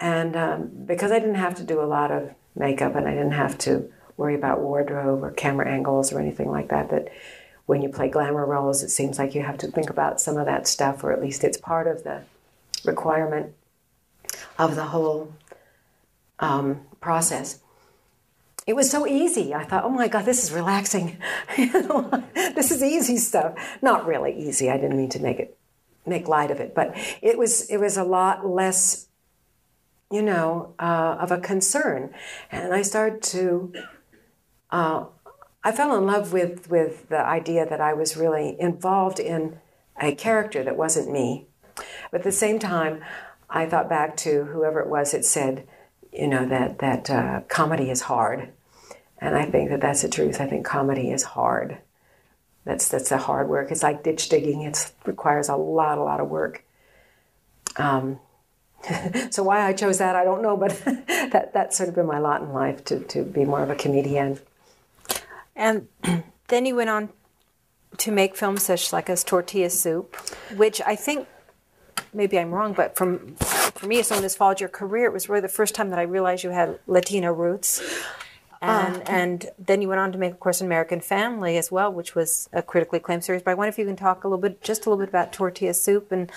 And um, because I didn't have to do a lot of makeup and I didn't have to worry about wardrobe or camera angles or anything like that, that when you play glamour roles, it seems like you have to think about some of that stuff, or at least it's part of the requirement of the whole um, process. It was so easy. I thought, oh my God, this is relaxing. this is easy stuff. Not really easy. I didn't mean to make it make light of it, but it was it was a lot less, you know, uh, of a concern. And I started to uh, I fell in love with, with the idea that I was really involved in a character that wasn't me. But at the same time, I thought back to whoever it was that said, you know, that, that uh, comedy is hard. And I think that that's the truth. I think comedy is hard. That's, that's the hard work. It's like ditch digging, it requires a lot, a lot of work. Um, so why I chose that, I don't know, but that, that's sort of been my lot in life to, to be more of a comedian. And then you went on to make films such like as Tortilla Soup, which I think maybe I'm wrong, but from for me as someone who's followed your career, it was really the first time that I realized you had Latino roots. And, uh, and then you went on to make, of course, American Family as well, which was a critically acclaimed series. But I wonder if you can talk a little bit, just a little bit about Tortilla Soup, and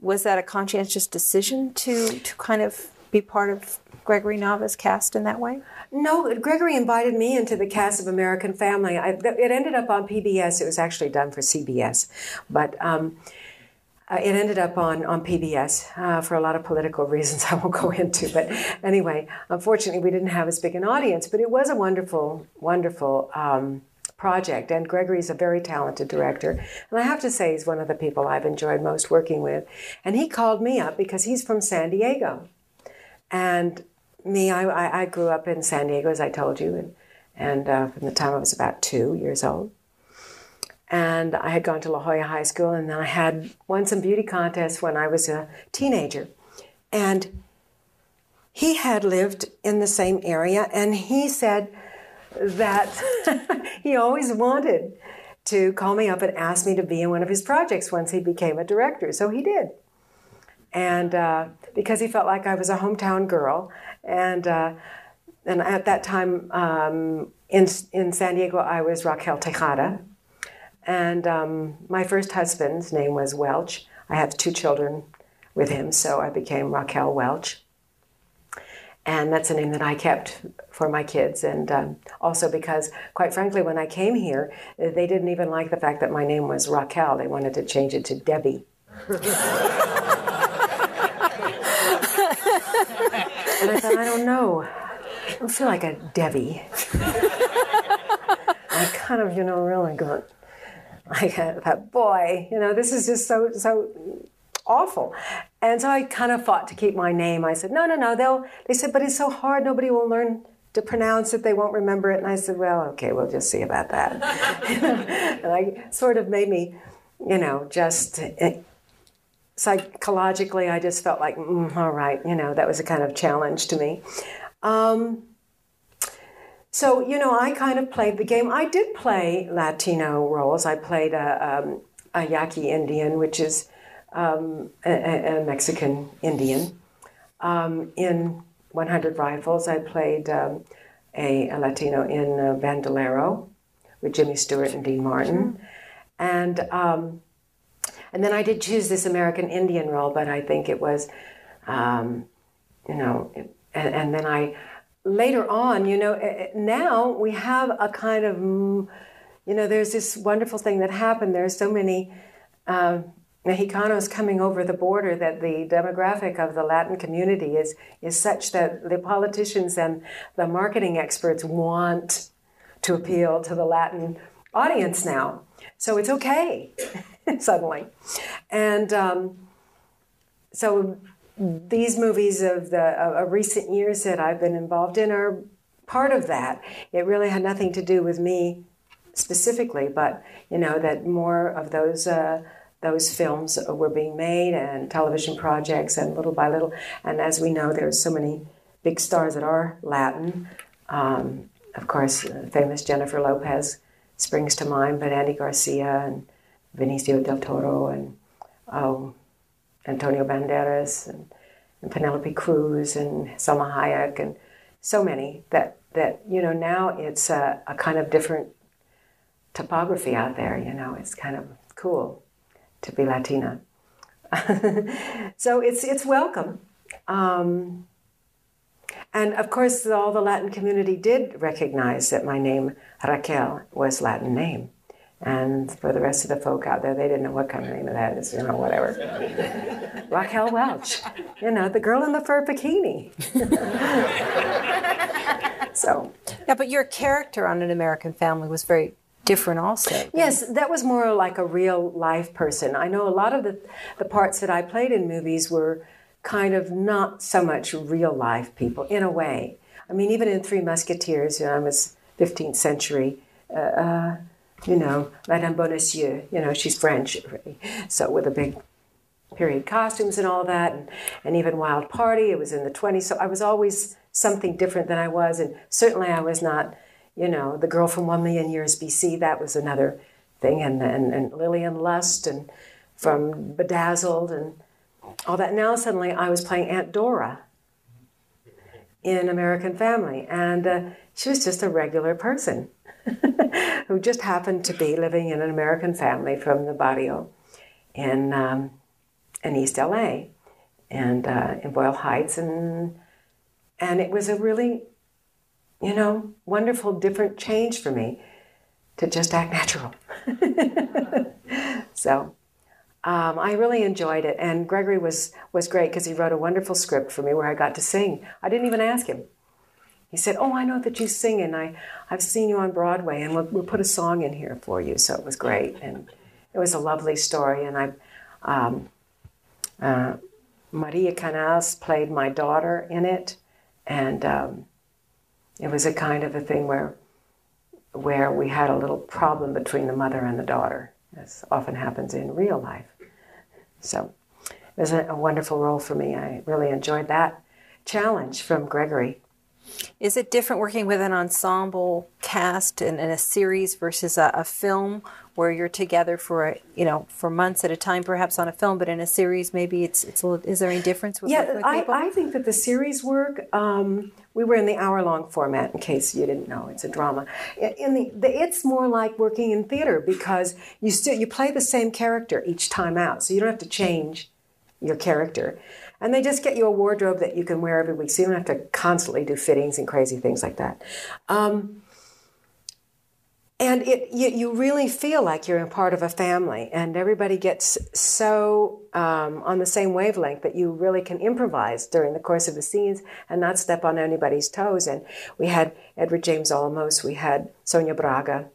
was that a conscientious decision to to kind of be part of Gregory Nava's cast in that way? No, Gregory invited me into the cast of American Family. I, it ended up on PBS. It was actually done for CBS, but um, uh, it ended up on on PBS uh, for a lot of political reasons I won't go into. But anyway, unfortunately, we didn't have as big an audience. But it was a wonderful, wonderful. Um, project and Gregory's a very talented director and I have to say he's one of the people I've enjoyed most working with and he called me up because he's from San Diego and me, I, I grew up in San Diego, as I told you, and, and uh, from the time I was about two years old. And I had gone to La Jolla High School, and then I had won some beauty contests when I was a teenager. And he had lived in the same area, and he said that he always wanted to call me up and ask me to be in one of his projects once he became a director. So he did. And uh, because he felt like I was a hometown girl, and uh, and at that time um, in in San Diego, I was Raquel Tejada, and um, my first husband's name was Welch. I have two children with him, so I became Raquel Welch. And that's a name that I kept for my kids. And um, also because, quite frankly, when I came here, they didn't even like the fact that my name was Raquel. They wanted to change it to Debbie. And I thought, I don't know. I don't feel like a Debbie. I kind of, you know, really got I thought, boy, you know, this is just so so awful. And so I kind of fought to keep my name. I said, no, no, no. They'll. They said, but it's so hard. Nobody will learn to pronounce it. They won't remember it. And I said, well, okay, we'll just see about that. and I sort of made me, you know, just psychologically, I just felt like, mm, all right, you know, that was a kind of challenge to me. Um, so, you know, I kind of played the game. I did play Latino roles. I played a, um, a Yaqui Indian, which is um, a, a, Mexican Indian. Um, in 100 Rifles, I played um, a, a, Latino in uh, Bandolero with Jimmy Stewart and Dean Martin. And um, and then I did choose this American Indian role, but I think it was, um, you know, and, and, then I, later on, you know, eh, eh, now we have a kind of, mm, you know, there's this wonderful thing that happened. There's so many uh, Mexicanos coming over the border that the demographic of the Latin community is, is such that the politicians and the marketing experts want to appeal to the Latin audience now. So it's okay. suddenly. And um, so these movies of the of recent years that I've been involved in are part of that. It really had nothing to do with me specifically, but you know that more of those uh, those films were being made and television projects, and little by little. And as we know, there's so many big stars that are Latin. Um, of course, uh, famous Jennifer Lopez springs to mind, but Andy Garcia and Benicio del Toro and oh, Antonio Banderas and, and Penelope Cruz and Salma Hayek and so many that that you know now it's a, a kind of different topography out there. You know, it's kind of cool to be Latina. so it's it's welcome. Um, and of course, all the Latin community did recognize that my name, Raquel, was Latin name. And for the rest of the folk out there, they didn't know what kind of name of that is, you know, whatever. Raquel Welch, you know, the girl in the fur bikini. so. Yeah, but your character on An American Family was very different also. Yes, that was more like a real life person. I know a lot of the, the parts that I played in movies were kind of not so much real life people, in a way. I mean, even in Three Musketeers, you know, I was 15th century. Uh, uh, you know, Madame Bonacieux, you know, she's French, so with a big period costumes and all that, and, and even Wild Party, it was in the 20s, so I was always something different than I was, and certainly I was not, you know, the girl from One Million Years BC, that was another thing, and, and, and Lillian Lust, and from Bedazzled, and all that. Now suddenly I was playing Aunt Dora in American Family, and uh, she was just a regular person. who just happened to be living in an American family from the barrio in, um, in East LA and uh, in Boyle Heights. And, and it was a really, you know, wonderful, different change for me to just act natural. so um, I really enjoyed it. And Gregory was, was great because he wrote a wonderful script for me where I got to sing. I didn't even ask him. He said, "Oh, I know that you sing, and I, I've seen you on Broadway, and we'll, we'll put a song in here for you." So it was great, and it was a lovely story. And I, um, uh, Maria Canals played my daughter in it, and um, it was a kind of a thing where, where we had a little problem between the mother and the daughter, as often happens in real life. So it was a, a wonderful role for me. I really enjoyed that challenge from Gregory. Is it different working with an ensemble cast in, in a series versus a, a, film where you're together for a, you know for months at a time, perhaps on a film, but in a series maybe it's it's a little, is there any difference? With yeah, I, I think that the series work. Um, we were in the hour long format. In case you didn't know, it's a drama. In the, the it's more like working in theater because you still you play the same character each time out, so you don't have to change your character. And they just get you a wardrobe that you can wear every week, so you don't have to constantly do fittings and crazy things like that. Um, and it you, you, really feel like you're a part of a family, and everybody gets so um, on the same wavelength that you really can improvise during the course of the scenes and not step on anybody's toes. And we had Edward James Olmos, we had Sonia Braga,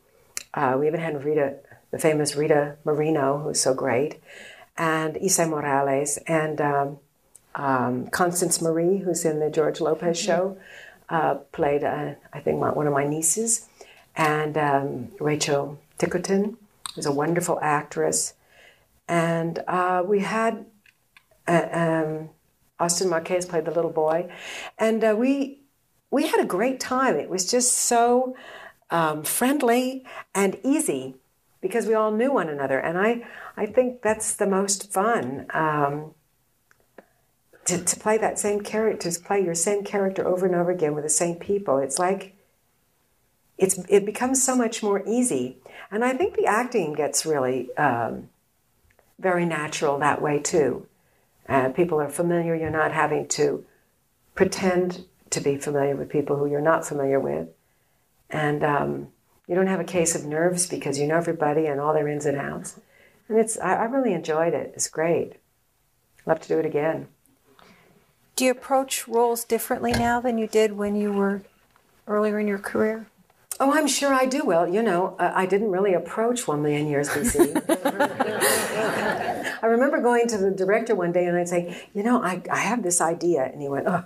uh, we even had Rita, the famous Rita Moreno, who's so great, and Esai Morales, and um, um, Constance Marie, who's in the George Lopez mm-hmm. show, uh, played, uh, I think, one of my nieces. And um, Rachel Ticotin, who's a wonderful actress. And uh, we had uh, um, Austin Marquez played the little boy. And uh, we, we had a great time. It was just so um, friendly and easy because we all knew one another. And I, I think that's the most fun. To, to play that same character, to play your same character over and over again with the same people. It's like it's it becomes so much more easy, and I think the acting gets really um, very natural that way too. Uh, people are familiar. You're not having to pretend to be familiar with people who you're not familiar with, and um, you don't have a case of nerves because you know everybody and all their ins and outs. And it's I, I really enjoyed it. It's great. Love to do it again. Do you approach roles differently now than you did when you were earlier in your career? Oh, I'm sure I do. Well, you know, I didn't really approach One Million Years BC. I remember going to the director one day and I'd say, you know, I, I have this idea. And he went, oh.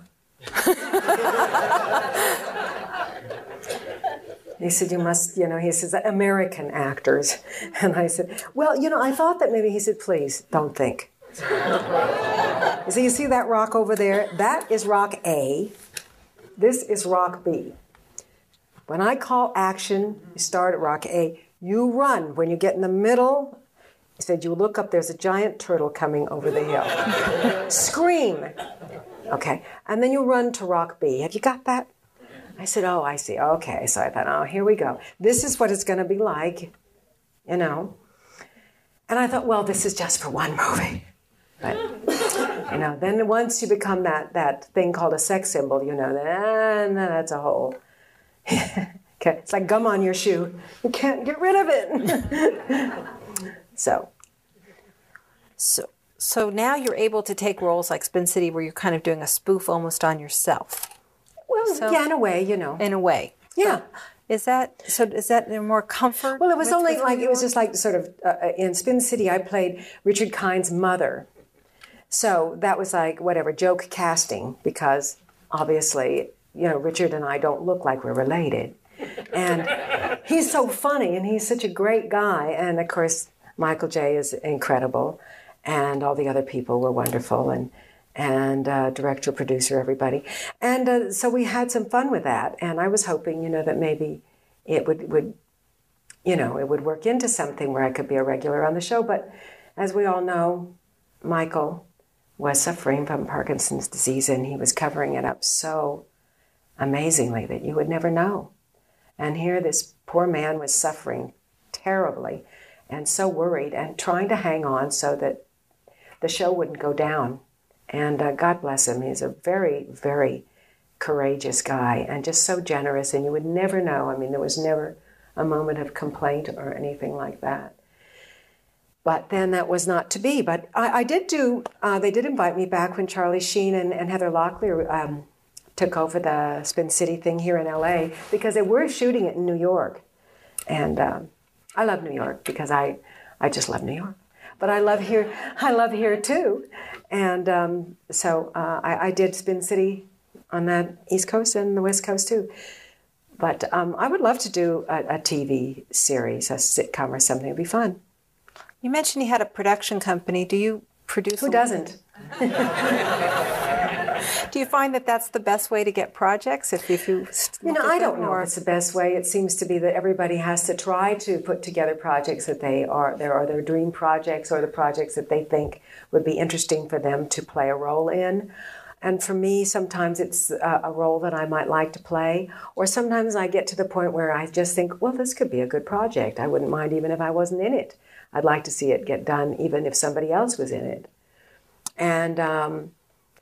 He said, You must, you know, he says, American actors. And I said, Well, you know, I thought that maybe he said, Please don't think. so you see that rock over there? That is rock A. This is rock B. When I call action, you start at rock A. You run. When you get in the middle, he said, You look up, there's a giant turtle coming over the hill. Scream. Okay. And then you run to rock B. Have you got that? I said, Oh, I see. Okay. So I thought, Oh, here we go. This is what it's going to be like, you know. And I thought, Well, this is just for one movie. But, you know, then once you become that, that thing called a sex symbol, you know, then that's a whole. okay. It's like gum on your shoe. You can't get rid of it. so. So, so now you're able to take roles like Spin City where you're kind of doing a spoof almost on yourself. Well, So- yeah, in a way, you know. in a way. Yeah. Is that so? Is that more comfort? Well, it was with- only with like it was just like sort of uh, uh, in Spin City. I played Richard Kind's mother, so that was like whatever joke casting because obviously you know Richard and I don't look like we're related, and he's so funny and he's such a great guy, and of course Michael J is incredible, and all the other people were wonderful, and and uh, director, producer, everybody, and uh, so we had some fun with that, and I was hoping you know that maybe it would would you know, it would work into something where I could be a regular on the show. But as we all know, Michael was suffering from Parkinson's disease and he was covering it up so amazingly that you would never know. And here this poor man was suffering terribly and so worried and trying to hang on so that the show wouldn't go down. And uh, God bless him. He's a very, very courageous guy and just so generous. And you would never know. I mean, there was never a moment of complaint or anything like that. But then that was not to be. But I, I did do, uh, they did invite me back when Charlie Sheen and, and Heather Locklear um, took over the Spin City thing here in LA because they were shooting it in New York. And um, I love New York because I, I just love New York. But I love here, I love here too. And um, so uh, I, I did Spin City on that East Coast and the West Coast too. But um, I would love to do a, a TV series, a sitcom or something. It'd be fun. You mentioned you had a production company. Do you produce? Who doesn't? Do you find that that's the best way to get projects? If, if you, You know, I don't know if it's the best way. It seems to be that everybody has to try to put together projects that they are there are their dream projects or the projects that they think would be interesting for them to play a role in. And for me, sometimes it's a, a role that I might like to play, or sometimes I get to the point where I just think, well, this could be a good project. I wouldn't mind even if I wasn't in it. I'd like to see it get done, even if somebody else was in it. And um,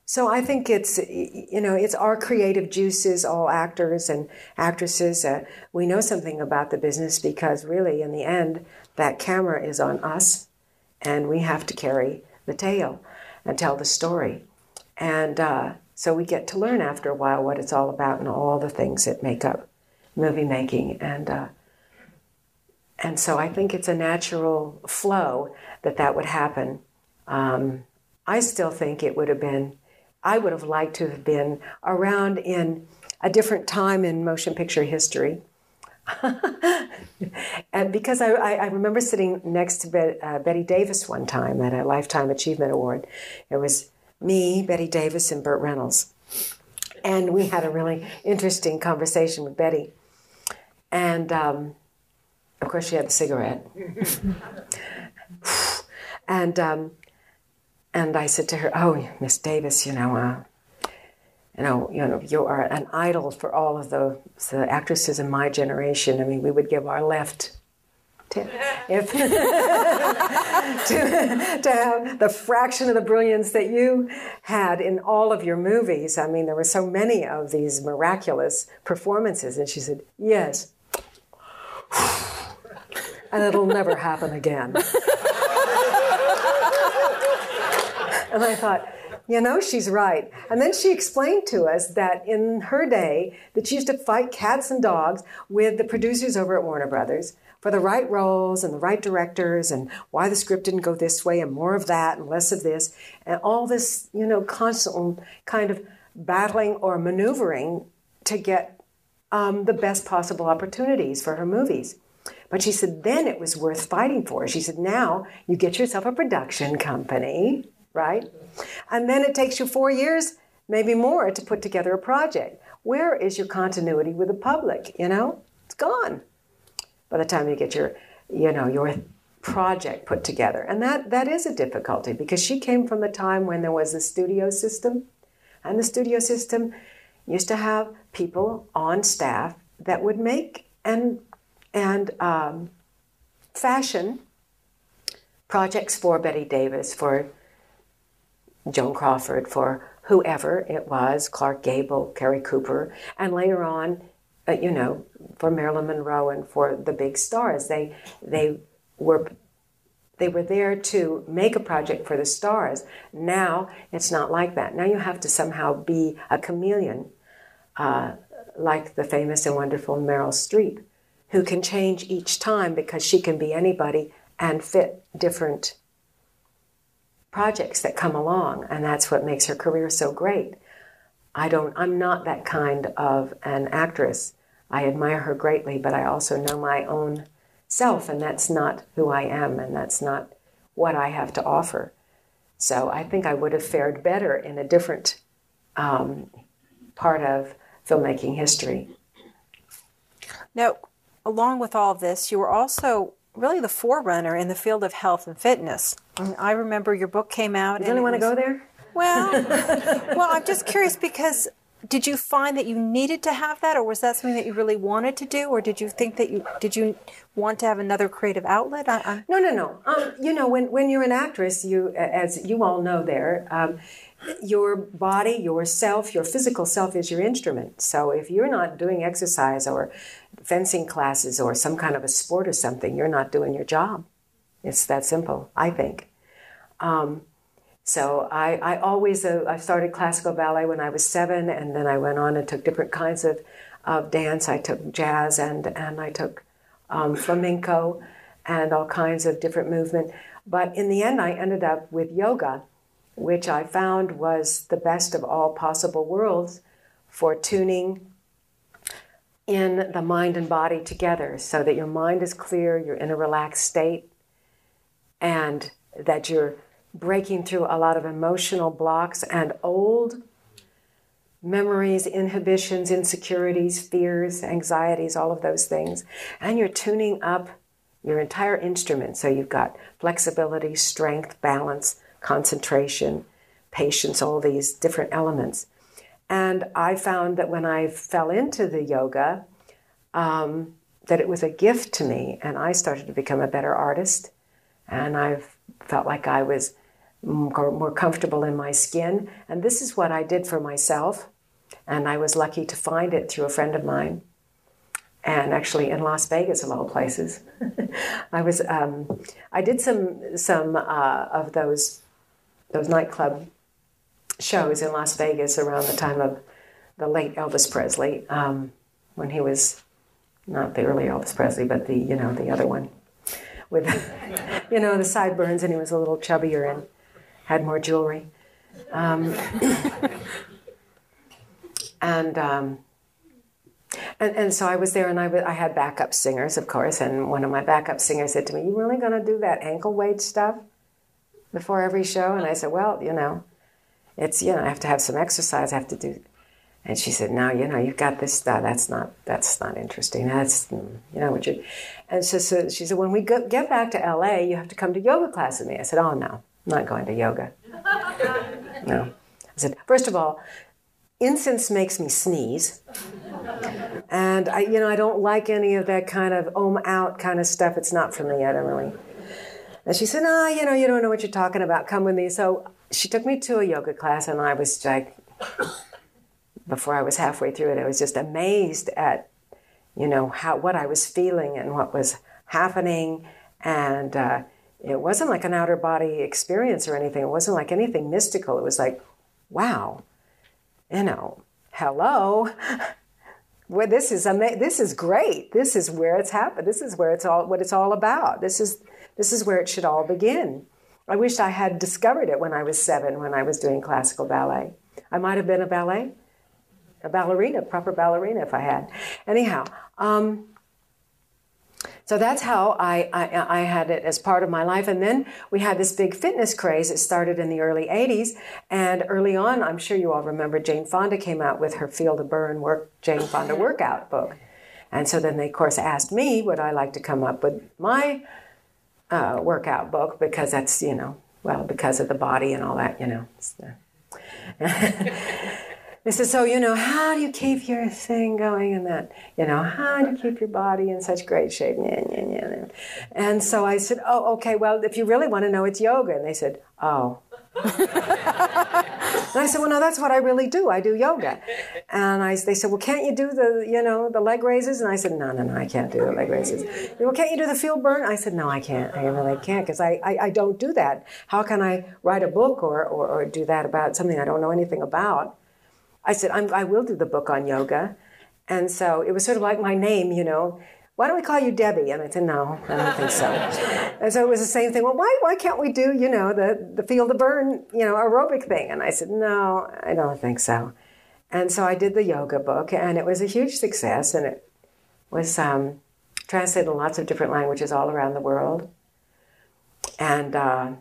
so I think it's you know it's our creative juices, all actors and actresses. Uh, we know something about the business because really, in the end, that camera is on us, and we have to carry the tale and tell the story. And uh, so we get to learn after a while what it's all about and all the things that make up movie making. And uh, and so I think it's a natural flow that that would happen. Um, I still think it would have been, I would have liked to have been around in a different time in motion picture history. and because I, I, remember sitting next to Bet, uh, Bette Davis one time at a Lifetime Achievement Award. It was me, Bette Davis, and Burt Reynolds. And we had a really interesting conversation with Bette. And um, of course, she had the cigarette. and um, and I said to her, "Oh, Miss Davis, you know, uh, you know, you know, you are an idol for all of the, the actresses in my generation. I mean, we would give our left." To, if, to, to have the fraction of the brilliance that you had in all of your movies. I mean, there were so many of these miraculous performances. And she said, Yes. And it'll never happen again. and I thought, you know, she's right. And then she explained to us that in her day, that she used to fight cats and dogs with the producers over at Warner Brothers for the right roles and the right directors and why the script didn't go this way and more of that and less of this and all this, you know, constant kind of battling or maneuvering to get um, the best possible opportunities for her movies. But she said then it was worth fighting for. She said now you get yourself a production company, right? And then it takes you four years, maybe more, to put together a project. Where is your continuity with the public? You know, it's gone by the time you get your, you know, your project put together. And that, that is a difficulty because she came from a time when there was a studio system. And the studio system used to have people on staff that would make and, and um, fashion projects for Bette Davis, for Joan Crawford, for whoever it was, Clark Gable, Gary Cooper, and later on, uh, you know, for Marilyn Monroe and for the big stars. They, they were they were there to make a project for the stars. Now it's not like that. Now you have to somehow be a chameleon, uh, like the famous and wonderful Meryl Streep, who can change each time because she can be anybody and fit different projects that come along, and that's what makes her career so great. I don't. I'm not that kind of an actress. I admire her greatly, but I also know my own self, and that's not who I am, and that's not what I have to offer. So I think I would have fared better in a different um, part of filmmaking history. Now, along with all of this, you were also really the forerunner in the field of health and fitness. I remember your book came out. You really want to go there? Well, well, I'm just curious because did you find that you needed to have that or was that something that you really wanted to do or did you think that you did you want to have another creative outlet I, I... no no no um, you know when, when you're an actress you as you all know there um, your body yourself your physical self is your instrument so if you're not doing exercise or fencing classes or some kind of a sport or something you're not doing your job it's that simple i think um, so I, I always uh, I started classical ballet when I was seven, and then I went on and took different kinds of, of dance. I took jazz and and I took um, flamenco, and all kinds of different movement. But in the end, I ended up with yoga, which I found was the best of all possible worlds for tuning in the mind and body together, so that your mind is clear, you're in a relaxed state, and that you're breaking through a lot of emotional blocks and old memories, inhibitions, insecurities, fears, anxieties, all of those things. And you're tuning up your entire instrument. So you've got flexibility, strength, balance, concentration, patience, all these different elements. And I found that when I fell into the yoga, um, that it was a gift to me, and I started to become a better artist. And I've felt like I was more, more comfortable in my skin. And this is what I did for myself. And I was lucky to find it through a friend of mine. And actually, in Las Vegas, of all places, I was um, I did some some uh, of those those nightclub shows in Las Vegas around the time of the late Elvis Presley, um, when he was not the early Elvis Presley, but the you know the other one with you know the sideburns, and he was a little chubbier and had more jewelry. Um, and, um, and and so I was there, and I, had backup singers, of course. And one of my backup singers said to me, "You really going to do that ankle weight stuff before every show?" And I said, "Well, you know, it's you know I have to have some exercise. I have to do." And she said, "No, you know, you've got this stuff. That's not that's not interesting. That's you know what you." And so, so she said, "When we go, get back to L.A., you have to come to yoga class with me." I said, "Oh no." I'm not going to yoga. No. I said, first of all, incense makes me sneeze. And I, you know, I don't like any of that kind of om out kind of stuff. It's not for me. I don't really. And she said, "Ah, you know, you don't know what you're talking about. Come with me." So she took me to a yoga class, and I was like, before I was halfway through it, I was just amazed at, you know, how what I was feeling and what was happening, and uh, it wasn't like an outer body experience or anything. It wasn't like anything mystical. It was like, wow, you know, hello. well, this is ama- this is great. This is where it's happened. This is where it's all what it's all about. This is this is where it should all begin. I wish I had discovered it when I was seven, when I was doing classical ballet. I might have been a ballet a ballerina, proper ballerina if I had. Anyhow, um, so that's how I, I, I, had it as part of my life. And then we had this big fitness craze. It started in the early 80s. And early on, I'm sure you all remember Jane Fonda came out with her Feel the Burn work, Jane Fonda workout book. And so then they, of course, asked me would I like to come up with my uh, workout book because that's, you know, well, because of the body and all that, you know. They said, so, you know, how do you keep your thing going and that, you know, how do you keep your body in such great shape? And so I said, oh, okay, well, if you really want to know, it's yoga. And they said, oh. And I said, well, no, that's what I really do. I do yoga. And I, they said, well, can't you do the, you know, the leg raises? And I said, no, no, no, I can't do the leg raises. Well, can't you do the feel burn? I said, no, I can't. I really can't because I, I, I, don't do that. How can I write a book or, or, or do that about something I don't know anything about? I said, i will do the book on yoga. And so it was sort of like my name, you know. Why don't we call you Debbie? And I said, no, I don't think so. and so it was the same thing. Well, why, why can't we do, you know, the, the feel the burn, you know, aerobic thing? And I said, no, I don't think so. And so I did the yoga book, and it was a huge success, and it was um, translated in lots of different languages all around the world. And uh,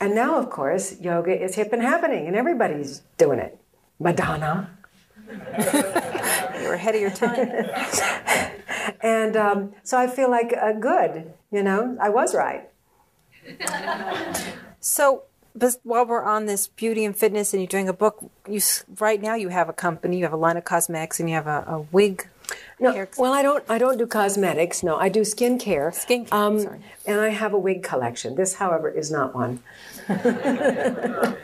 and now, of course, yoga is hip and happening, and everybody's doing it. Madonna. you were ahead of your time. and um, so I feel like uh, good, you know, I was right. so, but while we're on this beauty and fitness, and you're doing a book, you right now you have a company, you have a line of cosmetics, and you have a, a wig. No, well, I don't. I don't do cosmetics. No, I do skincare. Skincare. Um, sorry. And I have a wig collection. This, however, is not one.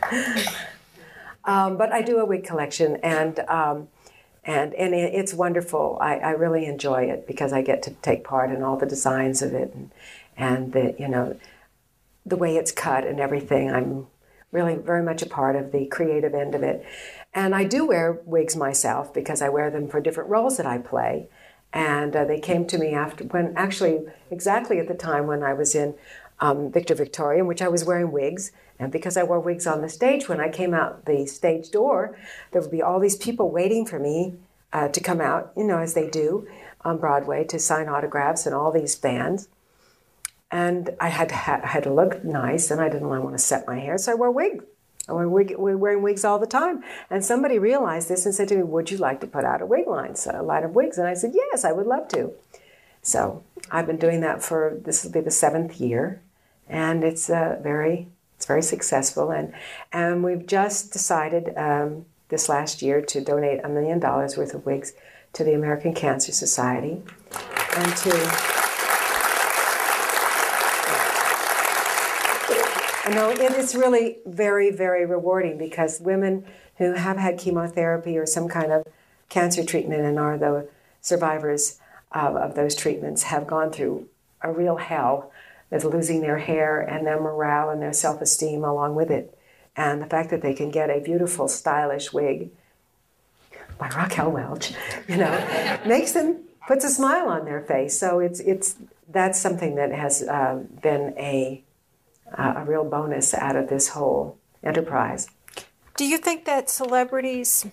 Um, but I do a wig collection, and um, and and it's wonderful. I, I, really enjoy it because I get to take part in all the designs of it, and and the you know the way it's cut and everything. I'm really very much a part of the creative end of it, and I do wear wigs myself because I wear them for different roles that I play. And uh, they came to me after when actually exactly at the time when I was in um, Victor Victoria, in which I was wearing wigs and because I wore wigs on the stage, when I came out the stage door, there would be all these people waiting for me uh, to come out, you know, as they do on Broadway to sign autographs and all these fans. And I had to, ha- had to look nice, and I didn't want to set my hair, so I wore wigs. I wore wig, we're wearing wigs all the time. And somebody realized this and said to me, Would you like to put out a wig line, so a line of wigs? And I said, Yes, I would love to. So I've been doing that for this will be the seventh year, and it's a very it's very successful, and and we've just decided um, this last year to donate a million dollars worth of wigs to the American Cancer Society, and to. I know it is really very, very rewarding because women who have had chemotherapy or some kind of cancer treatment and are the survivors of, of those treatments have gone through a real hell with losing their hair and their morale and their self esteem along with it. And the fact that they can get a beautiful, stylish wig by Raquel Welch, you know, makes them puts a smile on their face. So it's it's that's something that has uh, been a uh, a real bonus out of this whole enterprise. Do you think that celebrities,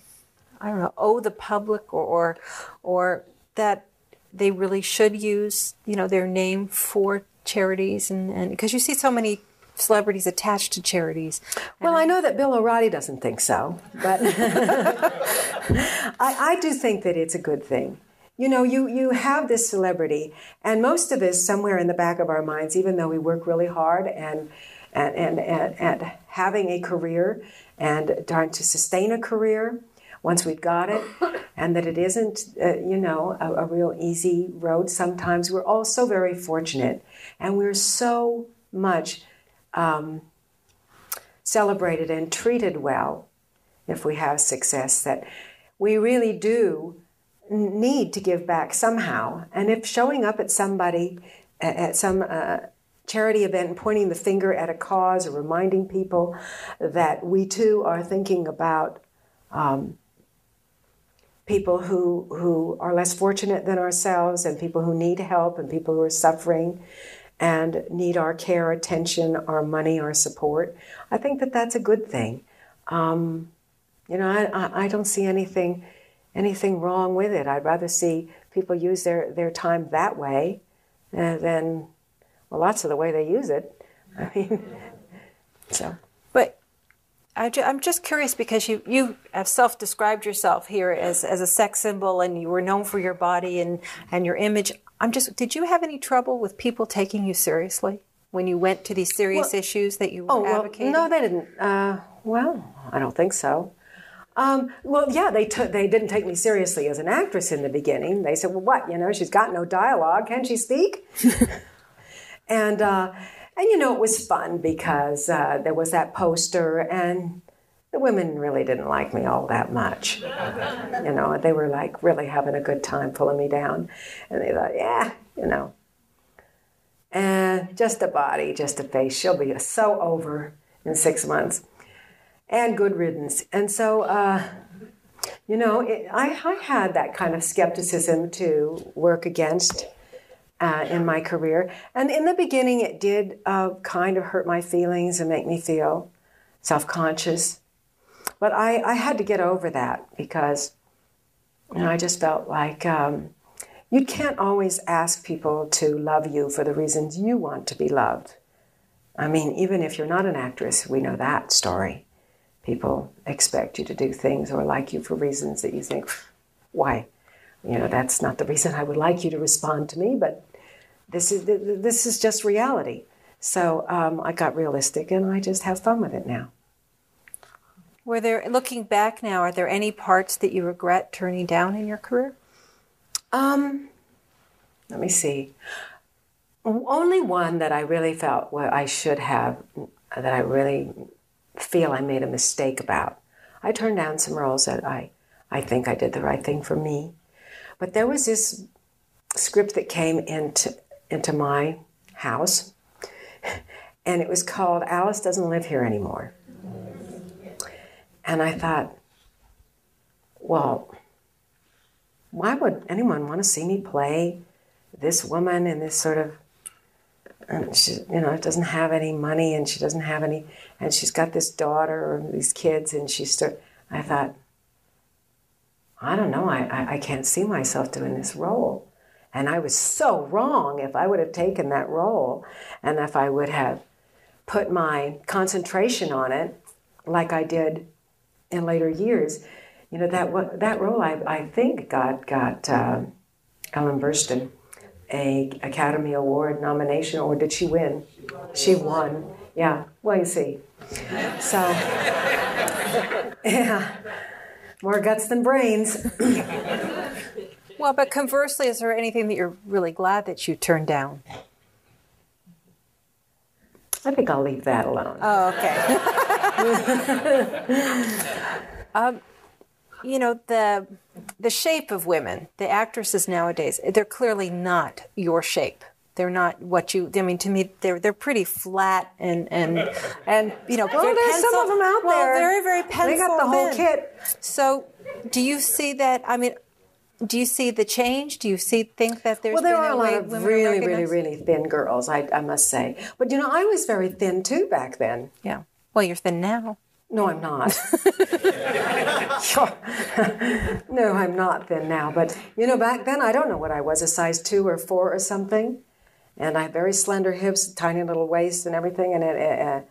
I don't know, owe the public or or, or that they really should use you know their name for charities and because you see so many celebrities attached to charities. Well, I know that Bill O'Reilly doesn't think so, but I, I, do think that it's a good thing. You know, you, you have this celebrity, and most of us, somewhere in the back of our minds, even though we work really hard and and, and, and, and having a career and trying to sustain a career, once we've got it, and that it isn't, uh, you know, a, a, real easy road. Sometimes we're all so very fortunate, and we're so much um, celebrated and treated well if we have success that we really do need to give back somehow. And if showing up at somebody at some uh, charity event and pointing the finger at a cause or reminding people that we too are thinking about um, people who, who are less fortunate than ourselves and people who need help and people who are suffering and need our care, attention, our money, our support. I think that that's a good thing. Um, you know, I, I don't see anything anything wrong with it. I'd rather see people use their, their time that way uh, than, well, lots of the way they use it. I mean, so. But I I'm just curious because you, you have self described yourself here as, as a sex symbol and you were known for your body and, and your image. I'm just, did you have any trouble with people taking you seriously when you went to these serious Well- issues that you were Oh, well, advocating? no, they didn't. Uh, well, I don't think so. Um, well, yeah, they took they didn't take me seriously as an actress in the beginning. They said, "Well, what? You know, she's got no dialogue. Can she speak?" and uh, and you know, it was fun because uh, there was that poster, and the women really didn't like me all that much. You know, they were like really having a good time pulling me down, and they thought, "Yeah, you know." And just a body, just a face. She'll be so over in six months. And good riddance. And so, uh, you know, it, I, I had that kind of skepticism to work against uh, in my career. And in the beginning, it did uh, kind of hurt my feelings and make me feel self conscious. But I, I had to get over that because you know, I just felt like um, you can't always ask people to love you for the reasons you want to be loved. I mean, even if you're not an actress, we know that story. People expect you to do things or like you for reasons that you think, why? You know, that's not the reason I would like you to respond to me, but this is this is just reality. So um, I got realistic, and I just have fun with it now. Were there, looking back now, are there any parts that you regret turning down in your career? Um, let me see. Only one that I really felt well, I should have, that I really feel I made a mistake about. I turned down some roles that I, I think I did the right thing for me. But there was this script that came into, into my house, and it was called Alice Doesn't Live Here Anymore. And I thought, well, why would anyone want to see me play this woman in this sort of she you know it doesn't have any money and she doesn't have any and she's got this daughter or these kids and she's still i thought i don't know I, I, I can't see myself doing this role. And i was so wrong if i would have taken that role and if i would have put my concentration on it like i did in later years you know that that role I, I think got got uh, Ellen Burstyn a Academy Award nomination, or did she win? She won. Yeah. Well, you see. So, yeah, more guts than brains. Well, but conversely, is there anything that you're really glad that you turned down? I think I'll leave that alone. Oh, okay. um, you know the the shape of women, the actresses nowadays, they're clearly not your shape. They're not what you. I mean, to me, they're they're pretty flat and and and you know. well, there's some of them out there well, there. very very pencil. They got the whole kit. So, do you see that? I mean, do you see the change? Do you see think that there's Well, there been are a lot of really, really, really thin girls, I, I must say. But you know, I was very thin too back then. Yeah. Well, you're thin now. No, I'm not. No, I'm not thin now. But you know, back then I don't know what I was, a size two or four or something. And I had very slender hips, tiny little waist, and everything. And it, uh,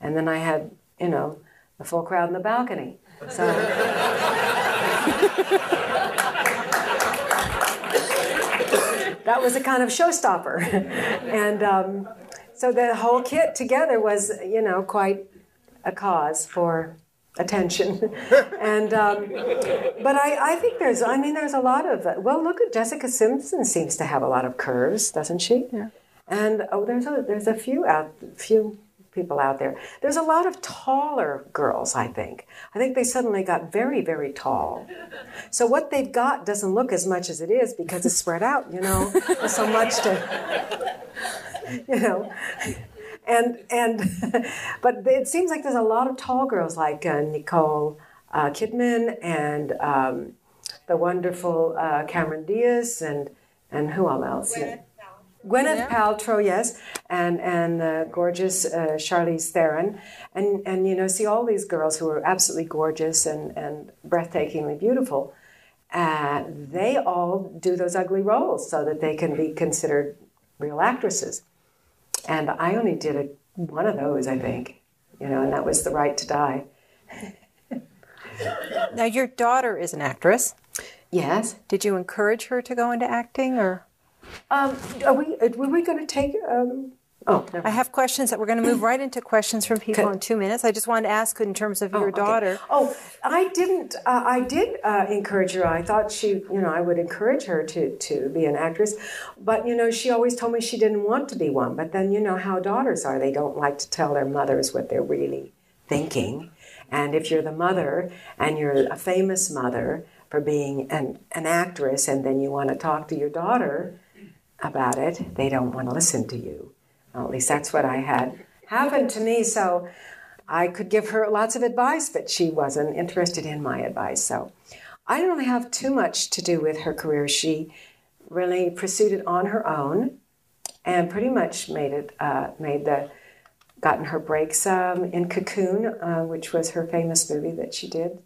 and then I had, you know, the full crowd in the balcony. So. that was a kind of showstopper, and um, so the whole kit together was, you know, quite a cause for attention. and um, but I, I think there's, I mean, there's a lot of well, look at Jessica Simpson seems to have a lot of curves, doesn't she? Yeah. And oh, there's a there's a few out few people out there. There's a lot of taller girls. I think. I think they suddenly got very very tall. So what they've got doesn't look as much as it is because it's spread out. You know, There's so much to. You know and and but it seems like there's a lot of tall girls like uh, Nicole uh, Kidman and um, the wonderful uh, Cameron Diaz and and who else? Gwyneth, Gwyneth Paltrow, yes, and and the gorgeous uh, Charlize Theron, and and you know see all these girls who are absolutely gorgeous and and breathtakingly beautiful, And they all do those ugly roles so that they can be considered real actresses. And I only did a, one of those, I think, you know, and that was The Right to Die. Now, your daughter is an actress. Yes. Did you encourage her to go into acting, or Um, are we, were we going to take, um, oh, I have questions that we're going to move right into questions from people in two minutes. I just wanted to ask in terms of your okay. daughter. Oh, I didn't. Uh, I did uh, encourage her. I thought she, you know, I would encourage her to to be an actress, but you know, she always told me she didn't want to be one. But then you know how daughters are; they don't like to tell their mothers what they're really thinking. And if you're the mother and you're a famous mother for being an an actress, and then you want to talk to your daughter about it, they don't want to listen to you. Well, at least that's what I had happened to me. So I could give her lots of advice, but she wasn't interested in my advice. So I don't really have too much to do with her career. She really pursued it on her own and pretty much made it, uh, made the, gotten her breaks um, in Cocoon, uh, which was her famous movie that she did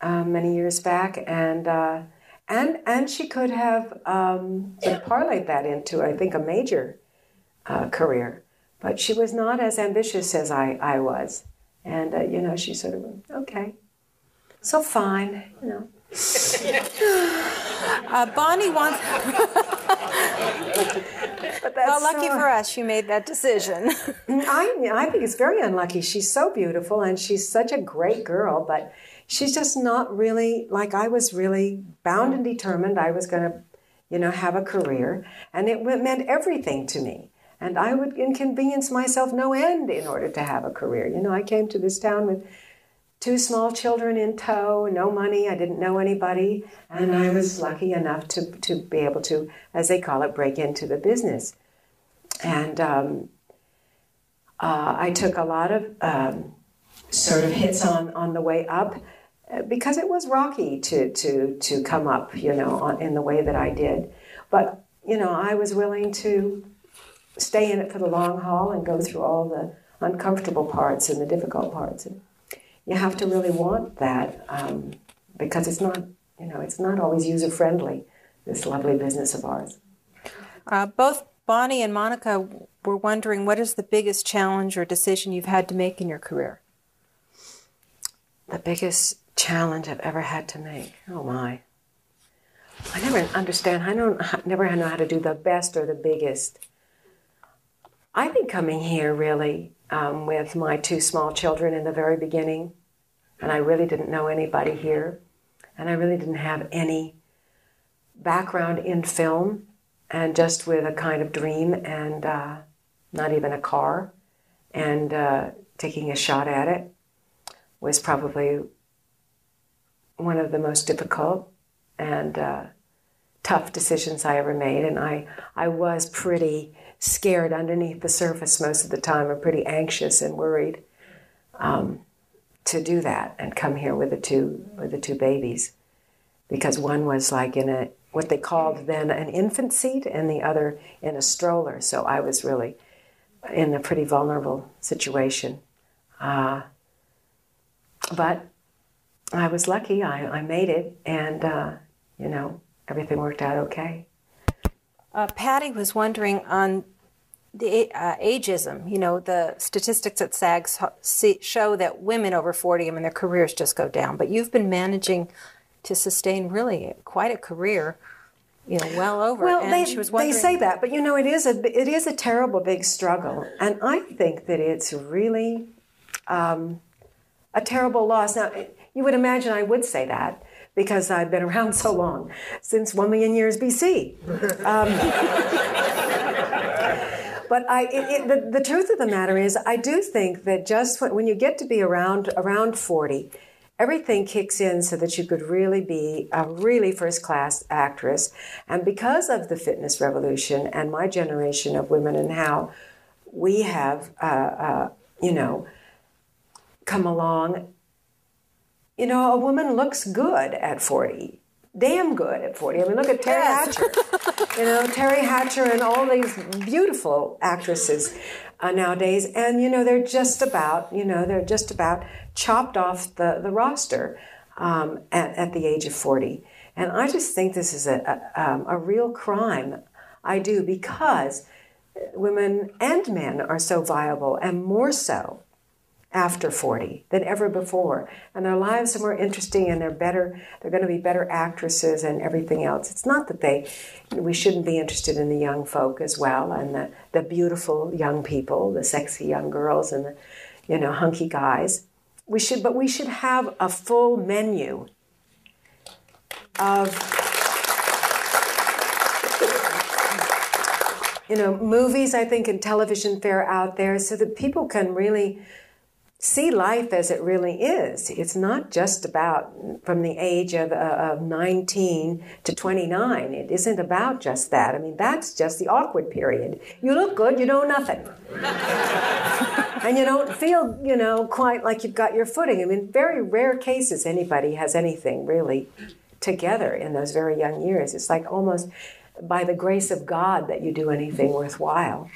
uh, many years back. And, uh, and, and she could have um, parlayed that into, I think, a major uh, career but she was not as ambitious as I, I was. And, uh, you know, she sort of went, okay, so fine, you know. Uh, Bonnie wants. But that's Well, lucky for us, she made that decision. I, I think it's very unlucky. She's so beautiful and she's such a great girl, but she's just not really like I was really bound and determined I was going to, you know, have a career. And it meant everything to me. And I would inconvenience myself no end in order to have a career. You know, I came to this town with two small children in tow, no money, I didn't know anybody, and I was lucky enough to, to be able to, as they call it, break into the business. And um, uh, I took a lot of um, sort of hits on, on the way up uh, because it was rocky to, to, to come up, you know, in the way that I did. But, you know, I was willing to stay in it for the long haul and go through all the uncomfortable parts and the difficult parts. And you have to really want that um, because it's not, you know, it's not always user friendly. This lovely business of ours. Uh, both Bonnie and Monica were wondering what is the biggest challenge or decision you've had to make in your career? The biggest challenge I've ever had to make. Oh my! I never understand. I don't. I never know how to do the best or the biggest. I think coming here really um, with my two small children in the very beginning, and I really didn't know anybody here, and I really didn't have any background in film, and just with a kind of dream and uh, not even a car, and uh, taking a shot at it was probably one of the most difficult and uh, tough decisions I ever made, and I I was pretty scared underneath the surface most of the time. I'm pretty anxious and worried um, to do that and come here with the two with the two babies, because one was like in a what they called then an infant seat, and the other in a stroller. So I was really in a pretty vulnerable situation. Uh, but I was lucky. I, I made it, and uh, you know everything worked out okay. Uh, Patty was wondering on the uh, ageism. You know, the statistics at SAG so- see- show that women over 40, I mean, their careers just go down. But you've been managing to sustain really quite a career, you know, well over. Well, and they, she was they say that, but you know, it is a it is a terrible big struggle, and I think that it's really um, a terrible loss. Now, you would imagine I would say that because I've been around so long, since one million years BC. But I, it, it, the, the truth of the matter is, I do think that just when, when you get to be around around forty, everything kicks in so that you could really be a really first class actress. And because of the fitness revolution and my generation of women and how we have, uh, uh, you know, come along, you know, a woman looks good at forty damn good at 40. I mean, look at Teri Yes. Hatcher. you know, Teri Hatcher and all these beautiful actresses uh, nowadays. And, you know, they're just about, you know, they're just about chopped off the, the roster. um, at, at, the age of 40. And I just think this is a, a, um, a real crime. I do because women and men are so viable and more so after 40 than ever before. And their lives are more interesting and they're better, they're going to be better actresses and everything else. It's not that they, we shouldn't be interested in the young folk as well and the, the beautiful young people, the sexy young girls and the, you know, hunky guys. We should, but we should have a full menu of, you know, movies, I think, and television fare out there so that people can really see life as it really is. It's not just about from the age of, uh, of 19 to 29. It isn't about just that. I mean, that's just the awkward period. You look good, you know nothing. and you don't feel, you know, quite like you've got your footing. I mean, very rare cases anybody has anything really together in those very young years. It's like almost by the grace of God that you do anything worthwhile.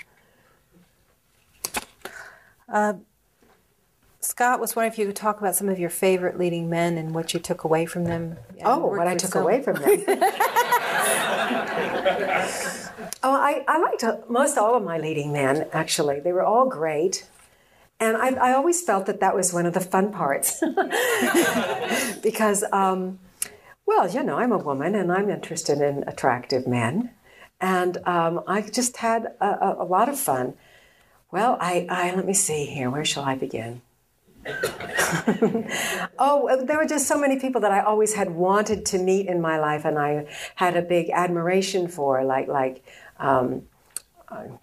Uh, Scott was wondering if you could talk about some of your favorite leading men and what you took away from them. Oh, what I took some. away from them. oh, I, I liked most all of my leading men, actually. They were all great. And I, I always felt that that was one of the fun parts. because, um, well, you know, I'm a woman and I'm interested in attractive men. And um, I just had a, a, a lot of fun. Well, I, I, let me see here. Where shall I begin? oh, there were just so many people that I always had wanted to meet in my life, and I had a big admiration for, like like um,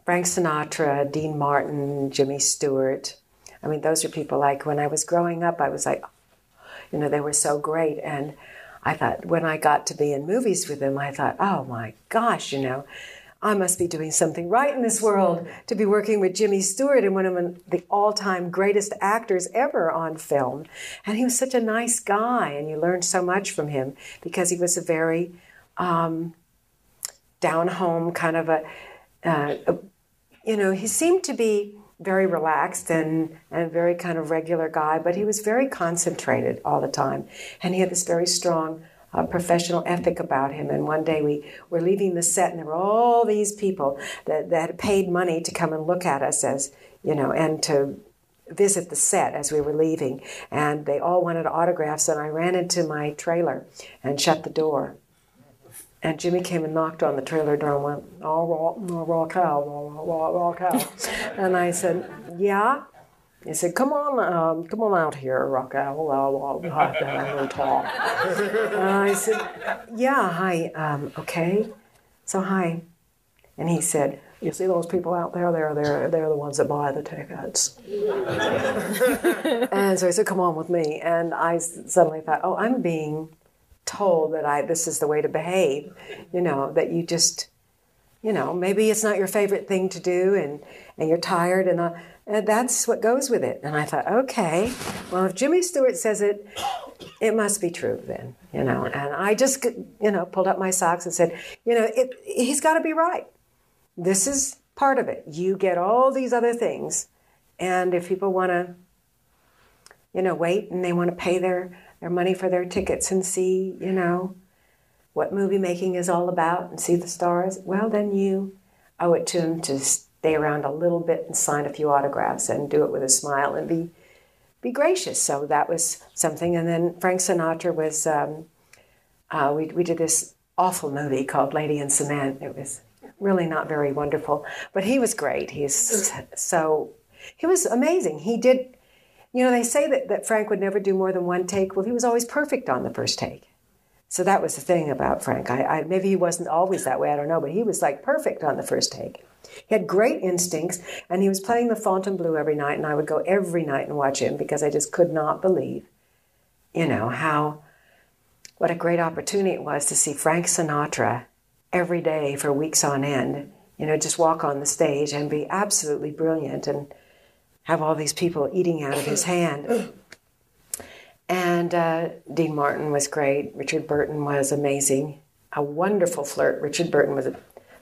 Frank Sinatra, Dean Martin, Jimmy Stewart. I mean, those are people like when I was growing up, I was like, you know, they were so great, and I thought when I got to be in movies with them, I thought, oh my gosh, you know I must be doing something right in this world to be working with Jimmy Stewart and one of the all time greatest actors ever on film. And he was such a nice guy, and you learned so much from him because he was a very um, down home kind of a, uh, a, you know, he seemed to be very relaxed and, and very kind of regular guy, but he was very concentrated all the time. And he had this very strong a professional ethic about him. And one day we were leaving the set, and there were all these people that, that had paid money to come and look at us as, you know, and to visit the set as we were leaving. And they all wanted autographs, and I ran into my trailer and shut the door. And Jimmy came and knocked on the trailer door and went, oh, raw, raw cow, raw, raw, raw cow. and I said, yeah. He said, "Come on, um, come on out here, Rock Owl. I'll, I'll have a little talk." and I said, "Yeah, hi. Um, okay. So hi." And he said, "You see those people out there? They're they're they're the ones that buy the tickets." and so he said, "Come on with me." And I suddenly thought, "Oh, I'm being told that I this is the way to behave. You know, that you just." You know, maybe it's not your favorite thing to do, and, and you're tired, and I, that's what goes with it. And I thought, okay, well, if Jimmy Stewart says it, it must be true then, you know. And I just, you know, pulled up my socks and said, you know, it, he's got to be right. This is part of it. You get all these other things. And if people want to, you know, wait and they want to pay their, their money for their tickets and see, you know, what movie making is all about and see the stars, well, then you owe it to them to stay around a little bit and sign a few autographs and do it with a smile and be be gracious. So that was something. And then Frank Sinatra was um, uh, we we did this awful movie called Lady in Cement. It was really not very wonderful, but he was great. He's so he was amazing. He did. You know, they say that, that Frank would never do more than one take. Well, he was always perfect on the first take. So that was the thing about Frank. I, I, maybe he wasn't always that way. I don't know, but he was like perfect on the first take. He had great instincts, and he was playing the Fontainebleau every night, and I would go every night and watch him because I just could not believe, you know, how what a great opportunity it was to see Frank Sinatra every day for weeks on end. You know, just walk on the stage and be absolutely brilliant and have all these people eating out of his hand. And uh, Dean Martin was great. Richard Burton was amazing. A wonderful flirt. Richard Burton was a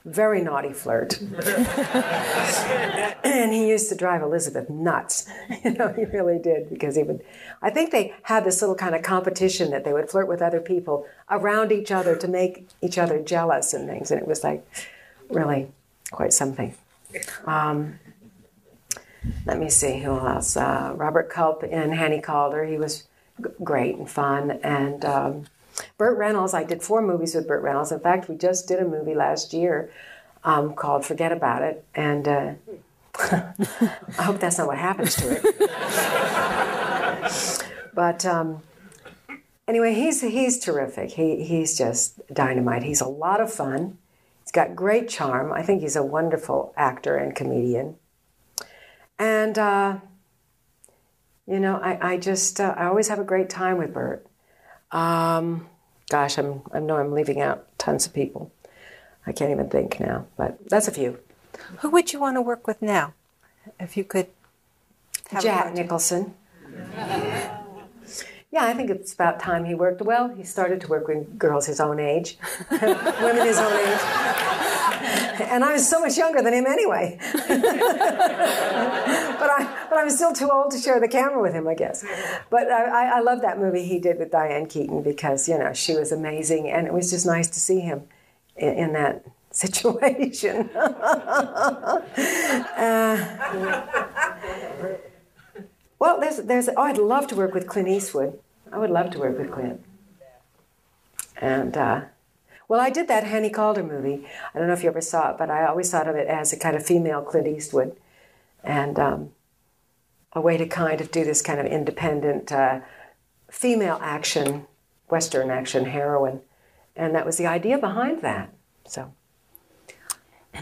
very naughty flirt. and he used to drive Elizabeth nuts. You know, he really did because he would. I think they had this little kind of competition that they would flirt with other people around each other to make each other jealous and things. And it was like really quite something. Um, let me see who else. Uh, Robert Culp in Hannie Caulder. He was g- great and fun. And um, Burt Reynolds. I did four movies with Burt Reynolds. In fact, we just did a movie last year um, called Forget About It. And uh, I hope that's not what happens to it. but um, anyway, he's he's terrific. He he's just dynamite. He's a lot of fun. He's got great charm. I think he's a wonderful actor and comedian. And uh, you know, I, I just uh, I always have a great time with Burt. Um, gosh, I'm I know I'm leaving out tons of people. I can't even think now, but that's a few. Who would you want to work with now? If you could have Jack. Nicholson. Yeah, I think it's about time he worked. Well, he started to work with girls his own age, women his own age. And I was so much younger than him anyway. but I, but I'm still too old to share the camera with him, I guess. But I, I, love that movie he did with Diane Keaton because you know she was amazing, and it was just nice to see him in, in that situation. Uh, well, there's, there's, oh, I'd love to work with Clint Eastwood. I would love to work with Clint. And, uh, well, I did that Hannie Caulder movie. I don't know if you ever saw it, but I always thought of it as a kind of female Clint Eastwood. And um, a way to kind of do this kind of independent uh, female action, Western action heroine. And that was the idea behind that. So,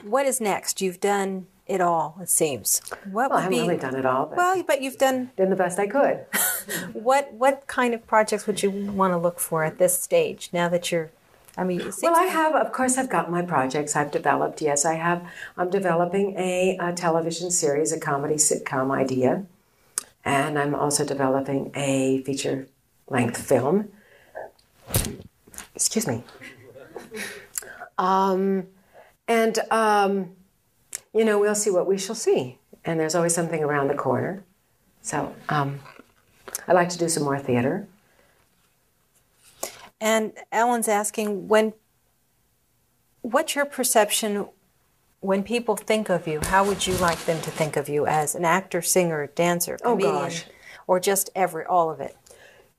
What is next? You've done it all, it seems. What well, I haven't be really done it all, but well, but you've done done the best I could. what? What kind of projects would you want to look for at this stage? Now that you're, I mean, Well, I have, of course, I've got my projects I've developed. Yes, I have. I'm developing a, a television series, a comedy sitcom idea, and I'm also developing a feature length film. Excuse me. Um, and, um, you know, we'll see what we shall see. And there's always something around the corner. So um, I'd like to do some more theater. And Ellen's asking when. What's your perception when people think of you? How would you like them to think of you as an actor, singer, dancer, Oh, comedian, gosh. or just every all of it?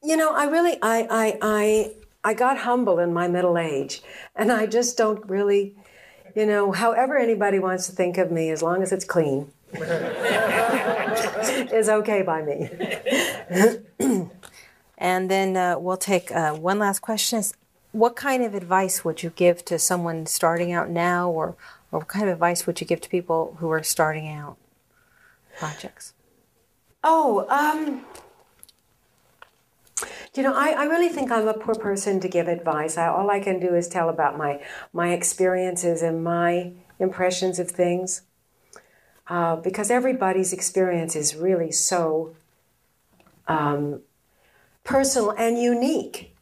You know, I really, I, I, I, I got humble in my middle age, and I just don't really, you know, however anybody wants to think of me, as long as it's clean, is okay by me. And then uh, we'll take uh, one last question: Is what kind of advice would you give to someone starting out now, or or what kind of advice would you give to people who are starting out projects? Oh, um, you know, I, I really think I'm a poor person to give advice. I, all I can do is tell about my my experiences and my impressions of things, uh, because everybody's experience is really so um, personal and unique.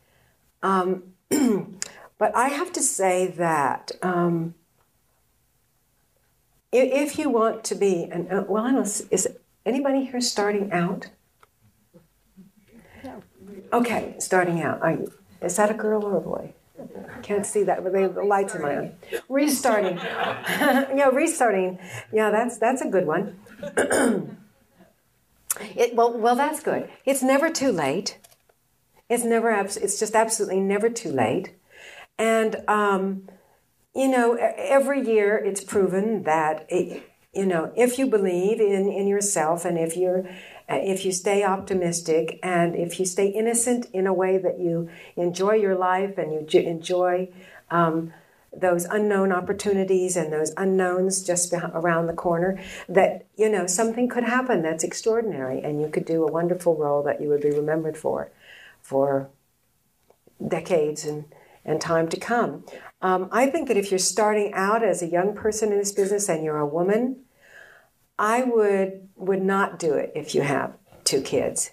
Um, but I have to say that. Um, if you want to be, and uh, well, I don't. Is anybody here starting out? Okay, starting out. Are you, is that a girl or a boy? Can't see that, but they have the lights in my. Restarting. yeah, restarting. Yeah, that's that's a good one. it, well, well, that's good. It's never too late. It's never. abs- It's just absolutely never too late. And um, you know, every year it's proven that it, you know if you believe in in yourself and if you're if you stay optimistic and if you stay innocent in a way that you enjoy your life and you enjoy um, those unknown opportunities and those unknowns just around the corner that you know something could happen that's extraordinary and you could do a wonderful role that you would be remembered for for decades and, and time to come. Um, I think that if you're starting out as a young person in this business and you're a woman, I would would not do it if you have two kids,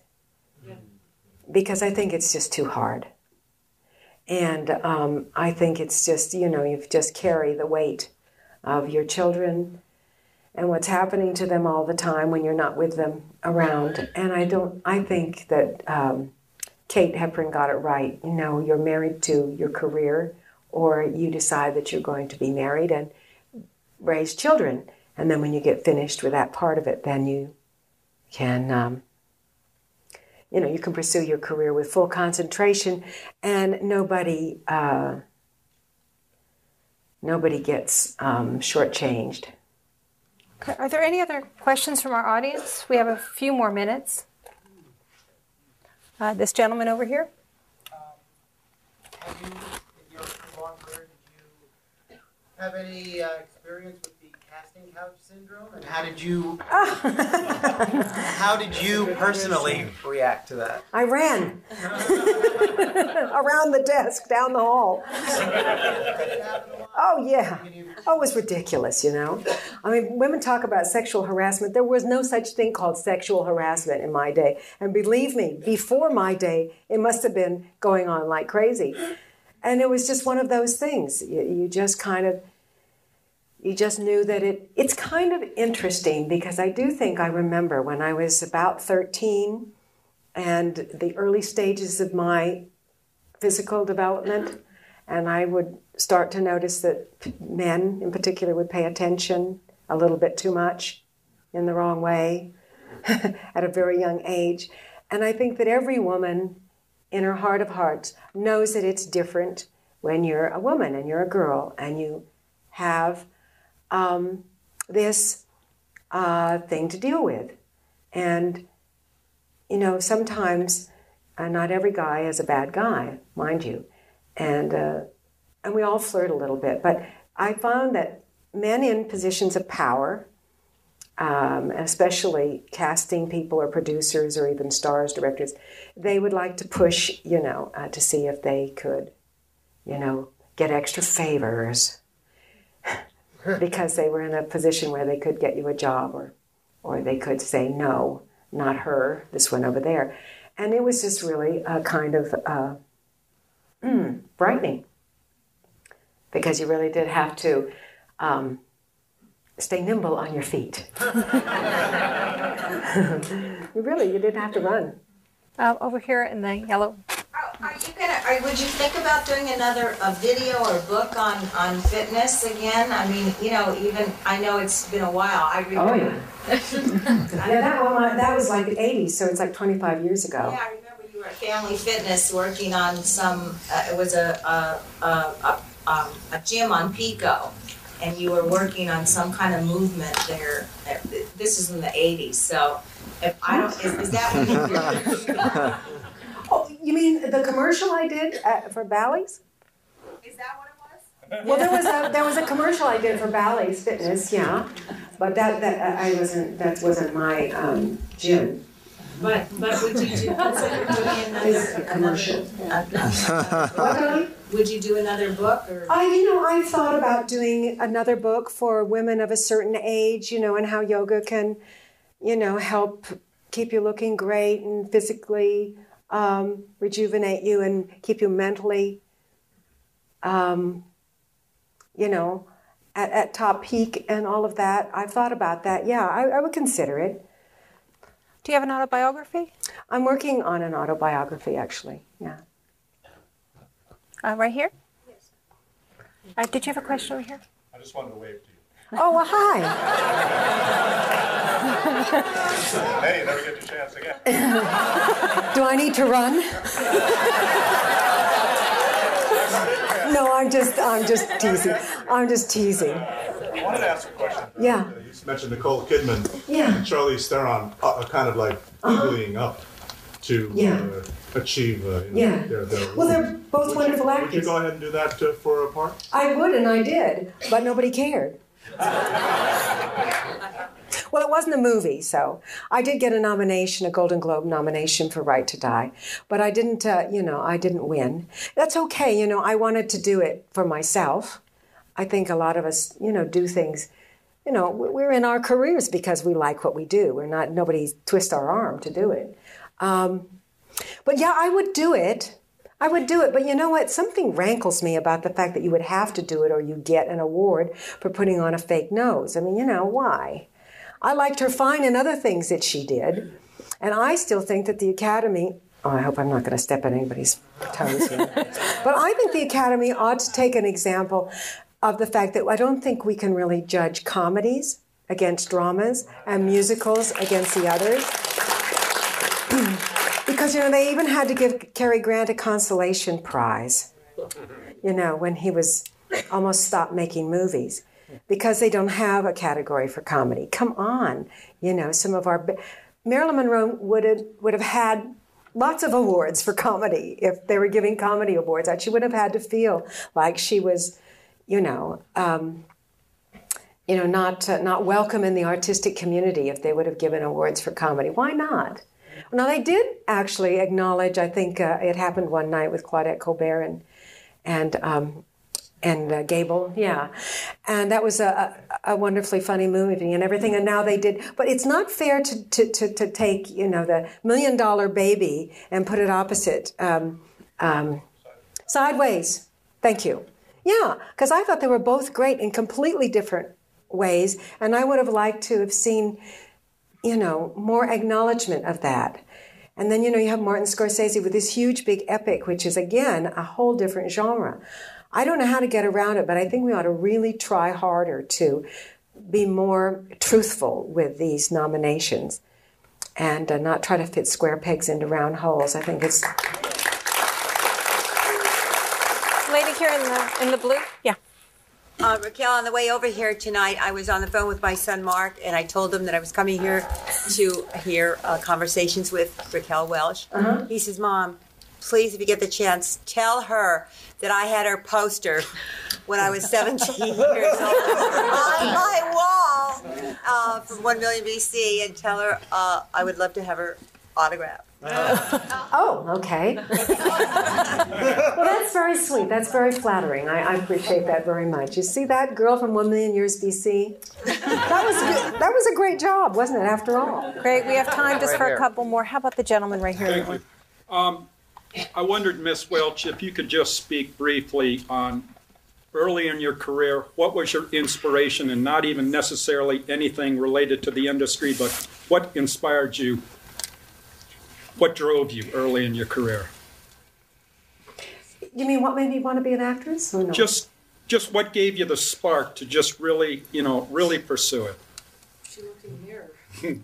because I think it's just too hard, and um, I think it's just you know you just carry the weight of your children and what's happening to them all the time when you're not with them around. And I don't. I think that um, Kate Hepburn got it right. You know, you're married to your career, or you decide that you're going to be married and raise children. And then when you get finished with that part of it, then you can. Um, you know, you can pursue your career with full concentration, and nobody, uh, nobody gets um, shortchanged. Okay. Are there any other questions from our audience? We have a few more minutes. Uh, this gentleman over here. Have you, in your long career, did you have any uh, experience with the casting couch syndrome? And how did you, how did you personally react to that? I ran around the desk down the hall. Oh, yeah. Oh, it was ridiculous, you know. I mean, women talk about sexual harassment. There was no such thing called sexual harassment in my day. And believe me, before my day, it must have been going on like crazy. And it was just one of those things. You, you just kind of, you just knew that it, it's kind of interesting because I do think I remember when I was about 13 and the early stages of my physical development, and I would start to notice that men in particular would pay attention a little bit too much in the wrong way at a very young age. And I think that every woman in her heart of hearts knows that it's different when you're a woman and you're a girl and you have um, this uh, thing to deal with. And, you know, sometimes uh, not every guy is a bad guy, mind you. And, uh, and we all flirt a little bit. But I found that men in positions of power, um, especially casting people or producers or even stars, directors, they would like to push, you know, uh, to see if they could, you know, get extra favors because they were in a position where they could get you a job or, or they could say, no, not her, this one over there. And it was just really a kind of uh, mm, frightening because you really did have to um, stay nimble on your feet. really, you didn't have to run. Uh, over here in the yellow. Are you gonna, are, would you think about doing another, a video or book on, on fitness again? I mean, you know, even, I know it's been a while, I remember. Oh, remember. yeah. yeah, that, one, that was like the 80s, so it's like 25 years ago. Yeah, I remember you were at Family Fitness working on some, uh, it was a, a, a, a, um, a gym on Pico. And you were working on some kind of movement there, Uh, this is in the eighties, so if, I don't, is, is that what you Oh, you mean the commercial I did uh, for Bally's? Is that what it was? Well, there was a there was a commercial I did for Bally's Fitness, yeah, but that that I wasn't that wasn't my um, gym. But, but would you do, consider doing It's another, a commercial. another, What, would you do another book or? I, you know, I thought about doing another book for women of a certain age, you know, and how yoga can, you know, help keep you looking great and physically um, rejuvenate you and keep you mentally, um, you know, at, at top peak and all of that. I've thought about that. Yeah, I, I would consider it. Do you have an autobiography? I'm working on an autobiography, actually. Yeah. Uh, right here? Uh, did you have a question over here? I just wanted to wave to you. Oh, well, hi. Hey, never get the chance again. Do I need to run? no, I'm just I'm just teasing. I'm just teasing. I wanted to ask a question. Yeah. You mentioned Nicole Kidman Yeah. and Charlize Theron uh, are kind of like ooglying up to Yeah. uh, achieve uh, you know, Yeah. their, their Well, they're both Would you- wonderful Would you go ahead and do that uh, for a part? I would, and I did, but nobody cared. well, it wasn't a movie, so I did get a nomination, a Golden Globe nomination for Right to Die, but I didn't, uh, you know, I didn't win. That's okay, you know, I wanted to do it for myself. I think a lot of us, you know, do things, you know, we- we're in our careers because we like what we do. We're not, nobody twists our arm to do it. Um, but yeah, I would do it. I would do it, but you know what? Something rankles me about the fact that you would have to do it or you get an award for putting on a fake nose. I mean, you know, why? I liked her fine in other things that she did. And I still think that the Academy, oh, I hope I'm not going to step on anybody's toes here, but I think the Academy ought to take an example of the fact that I don't think we can really judge comedies against dramas and musicals against the others. you know, they even had to give Cary Grant a consolation prize, you know, when he was almost stopped making movies because they don't have a category for comedy. Come on, you know, some of our Marilyn Monroe would have would have had lots of awards for comedy if they were giving comedy awards. She would have had to feel like she was, you know. Um, you know, not uh, not welcome in the artistic community if they would have given awards for comedy. Why not? Now they did actually acknowledge. I think uh, it happened one night with Claudette Colbert and and um, and uh, Gable, yeah, and that was a, a, wonderfully funny movie and everything. And now they did, but it's not fair to to, to, to take you know the Million Dollar Baby and put it opposite um, um, sideways. Thank you. Yeah, because I thought they were both great in completely different ways, and I would have liked to have seen you know more acknowledgement of that. And then you know you have Martin Scorsese with this huge big epic, which is again a whole different genre. I don't know how to get around it, but I think we ought to really try harder to be more truthful with these nominations and uh, not try to fit square pegs into round holes. I think it's. Lady here in the in the blue, yeah. Uh, Raquel, on the way over here tonight, I was on the phone with my son Mark, and I told him that I was coming here to hear uh, conversations with Raquel Welch. Uh-huh. He says, "Mom, please, if you get the chance, tell her that I had her poster when I was 17 years old on my wall uh, from 1 million BC and tell her uh, I would love to have her autograph. oh, okay. well, that's very sweet. That's very flattering. I, I, appreciate that very much. You see that girl from one million years BC? That was that was a great job, wasn't it? After all. Great. We have time just for a couple more. How about the gentleman right here? Thank you. Um, I wondered, Miss Welch, if you could just speak briefly on early in your career, what was your inspiration, and not even necessarily anything related to the industry, but what inspired you? What drove you early in your career? You mean what made me want to be an actress? No? Just, just what gave you the spark to just really, you know, really pursue it? She looked in the mirror. you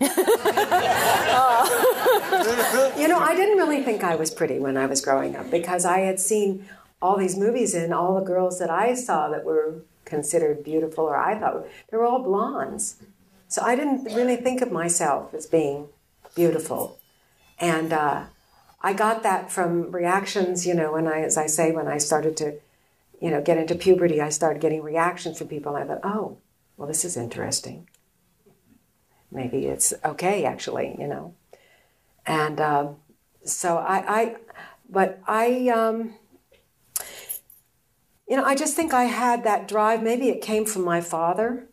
know, I didn't really think I was pretty when I was growing up because I had seen all these movies and all the girls that I saw that were considered beautiful or I thought they were all blondes. So I didn't really think of myself as being beautiful. And uh, I got that from reactions, you know, when I, as I say, when I started to, you know, get into puberty, I started getting reactions from people. And I thought, oh, well, this is interesting. Maybe it's okay actually you know. And um, so I, I but i um, you know i just think i had that drive. Maybe it came from my father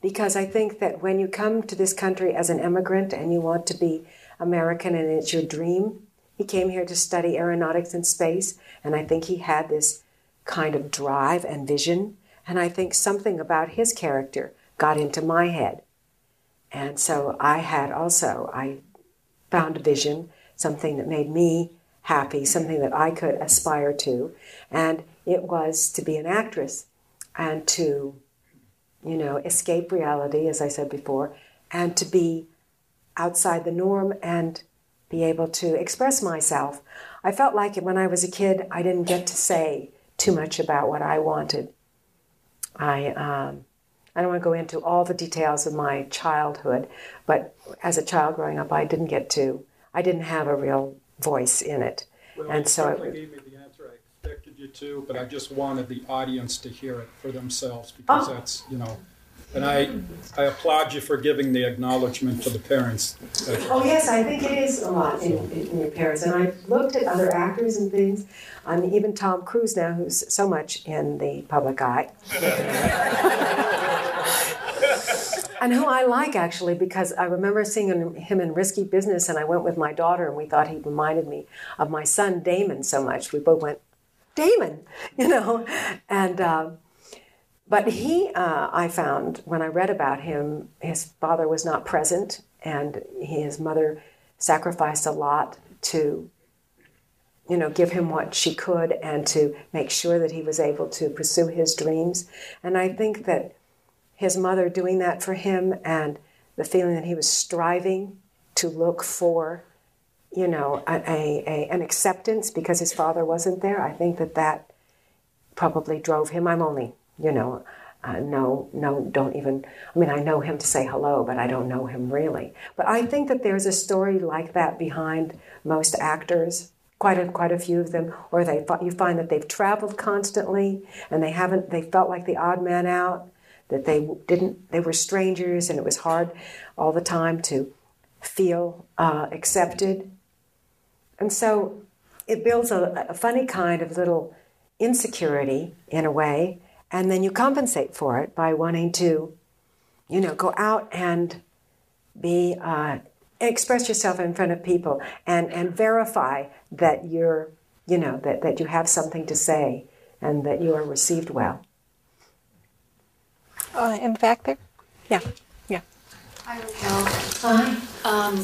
because i think that when you come to this country as an immigrant and you want to be american and it's your dream he came here to study aeronautics and space and i think he had this kind of drive and vision and i think something about his character got into my head and so I had also, I found a vision, something that made me happy, something that I could aspire to. And it was to be an actress and to, you know, escape reality, as I said before, and to be outside the norm and be able to express myself. I felt like when I was a kid, I didn't get to say too much about what I wanted. I, um, I don't want to go into all the details of my childhood, but as a child growing up, I didn't get to, I didn't have a real voice in it. Well, and so it gave me the answer I expected you to, but I just wanted the audience to hear it for themselves because oh. that's, you know, and I, I applaud you for giving the acknowledgement to the parents. Oh yes, I think it is a lot in, in, your parents. And I've looked at other actors and things. I mean, even Tom Cruise now, who's so much in the public eye. and who I like actually because I remember seeing him in Risky Business, and I went with my daughter, and we thought he reminded me of my son Damon so much. We both went, Damon, you know, and. Uh, but he, uh, I found when I read about him, his father was not present, and his mother sacrificed a lot to, you know, give him what she could and to make sure that he was able to pursue his dreams. And I think that his mother doing that for him and the feeling that he was striving to look for you know a, a, an acceptance because his father wasn't there i think that that probably drove him i'm only you know uh, no no don't even i mean i know him to say hello but i don't know him really. But i think that there's a story like that behind most actors quite a, quite a few of them or they you find that they've traveled constantly and they haven't they felt like the odd man out that they didn't they were strangers and it was hard all the time to feel uh, accepted. And so it builds a, a funny kind of little insecurity in a way and then you compensate for it by wanting to you know go out and be uh, express yourself in front of people and and verify that you're you know that, that you have something to say and that you are received well uh, in fact, there? Yeah, yeah. Hi, Raquel. Hi. Um,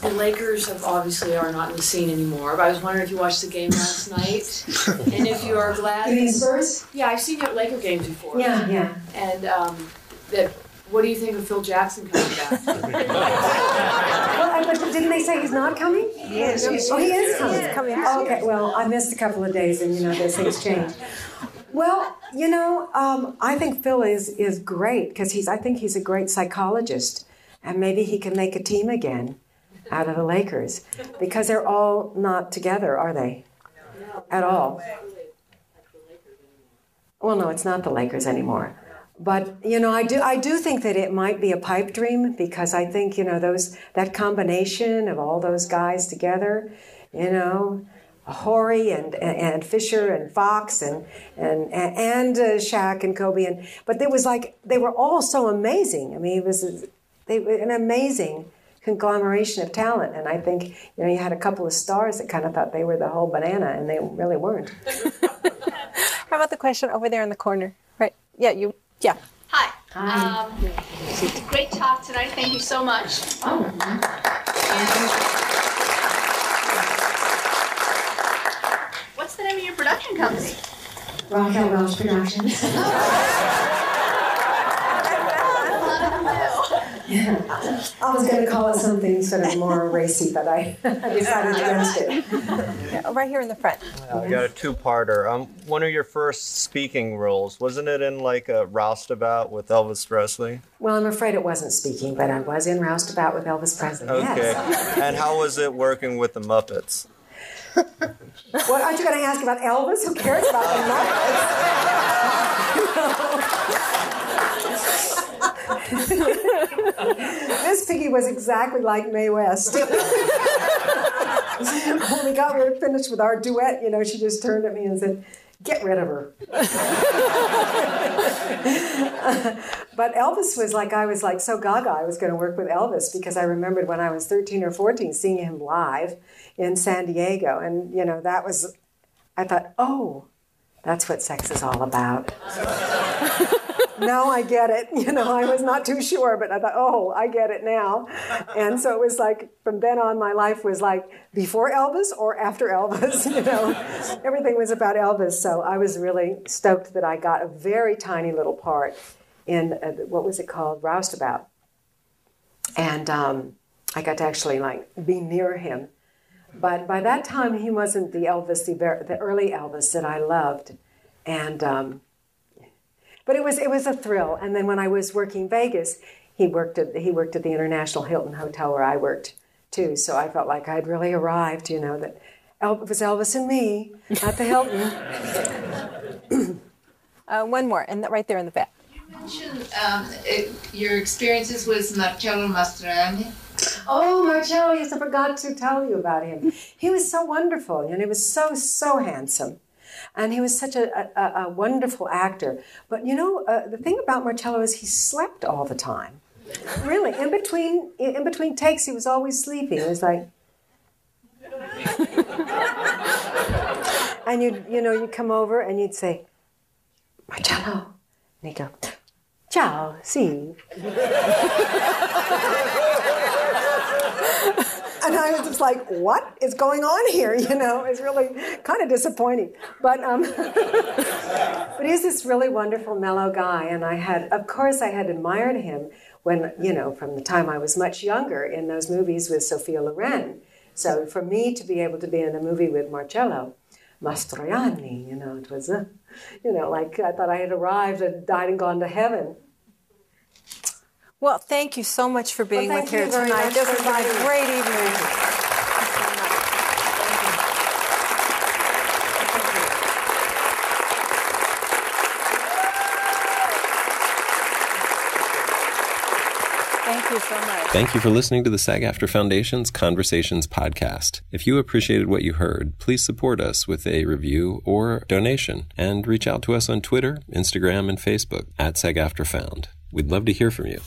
the Lakers have obviously are not in the scene anymore, but I was wondering if you watched the game last night, and if you are glad. You mean Spurs? Yeah, I've seen you at Laker games before. Yeah, yeah. And um, that. What do you think of Phil Jackson coming back? well, but didn't they say he's not coming? Yes. Oh, he is coming. He's coming. okay. Well, I missed a couple of days, and you know those things change. Well, you know, um, I think Phil is is great because he's. I think he's a great psychologist, and maybe he can make a team again out of the Lakers because they're all not together, are they? At all. Well, no, it's not the Lakers anymore. But you know, I do I do think that it might be a pipe dream because I think you know those that combination of all those guys together, you know, Horry and, and Fisher and Fox and and and uh, Shaq and Kobe and but there was like they were all so amazing. I mean, it was they were an amazing conglomeration of talent, and I think you know you had a couple of stars that kind of thought they were the whole banana, and they really weren't. How about the question over there in the corner? Right? Yeah, you. Yeah. Hi. Hi. Um, great talk tonight. Thank you so much. Oh. the name of your production company? Raquel Welch Productions. Yeah. I was going to call it something sort of more racy, but I, decided against it. Yeah, right here in the front. I got a two-parter. Um, one of your first speaking roles wasn't it in like a roustabout with Elvis Presley? Well, I'm afraid it wasn't speaking, but I was in roustabout with Elvis Presley. Okay. Yes. and how was it working with the Muppets? what aren't you going to ask about Elvis? Who cares about the Muppets? this piggy was exactly like Mae West. when we got we were finished with our duet, you know, she just turned at me and said, "Get rid of her." but Elvis was like I was like so gaga I was going to work with Elvis because I remembered when I was 13 or 14 seeing him live in San Diego. And, you know, that was, I thought, oh, that's what sex is all about. Now I get it. You know, I was not too sure, but I thought, oh, I get it now. And so it was like, from then on, my life was like before Elvis or after Elvis. You know, everything was about Elvis. So I was really stoked that I got a very tiny little part in uh, what was it called, Roustabout. And um, I got to actually like be near him but by that time, he wasn't the Elvis, the, the early Elvis that I loved, and um, but it was it was a thrill. And then when I was working Vegas, he worked at he worked at the International Hilton Hotel where I worked too. So I felt like I'd really arrived. You know that it was Elvis and me at the Hilton. uh, one more, and right there in the back. You mentioned um, it, your experiences with Marcello Mastroianni. Oh, Marcello, yes, I forgot to tell you about him. He was so wonderful, and he was so, so handsome. And he was such a, a, a wonderful actor. But you know, uh, the thing about Marcello is he slept all the time. Really, in between in between takes, he was always sleeping. It was like, and you you know you'd come over and you'd say, Marcello, and he'd go, Ciao, si. And I was just like, what is going on here? You know, it's really kind of disappointing. But um, but he's this really wonderful, mellow guy, and I had, of course, I had admired him when you know from the time I was much younger in those movies with Sophia Loren. So for me to be able to be in a movie with Marcello Mastroianni, you know, it was, uh, you know, like I thought I had arrived and died and gone to heaven. Well, thank you so much for being Well, with thank here tonight. This for has been a great evening. Thank you so much. Thank you for listening to the SAG-AFTRA Foundation's Conversations podcast. If you appreciated what you heard, please support us with a review or donation and reach out to us on Twitter, Instagram, and Facebook at SAG-AFTRA Found. We'd love to hear from you.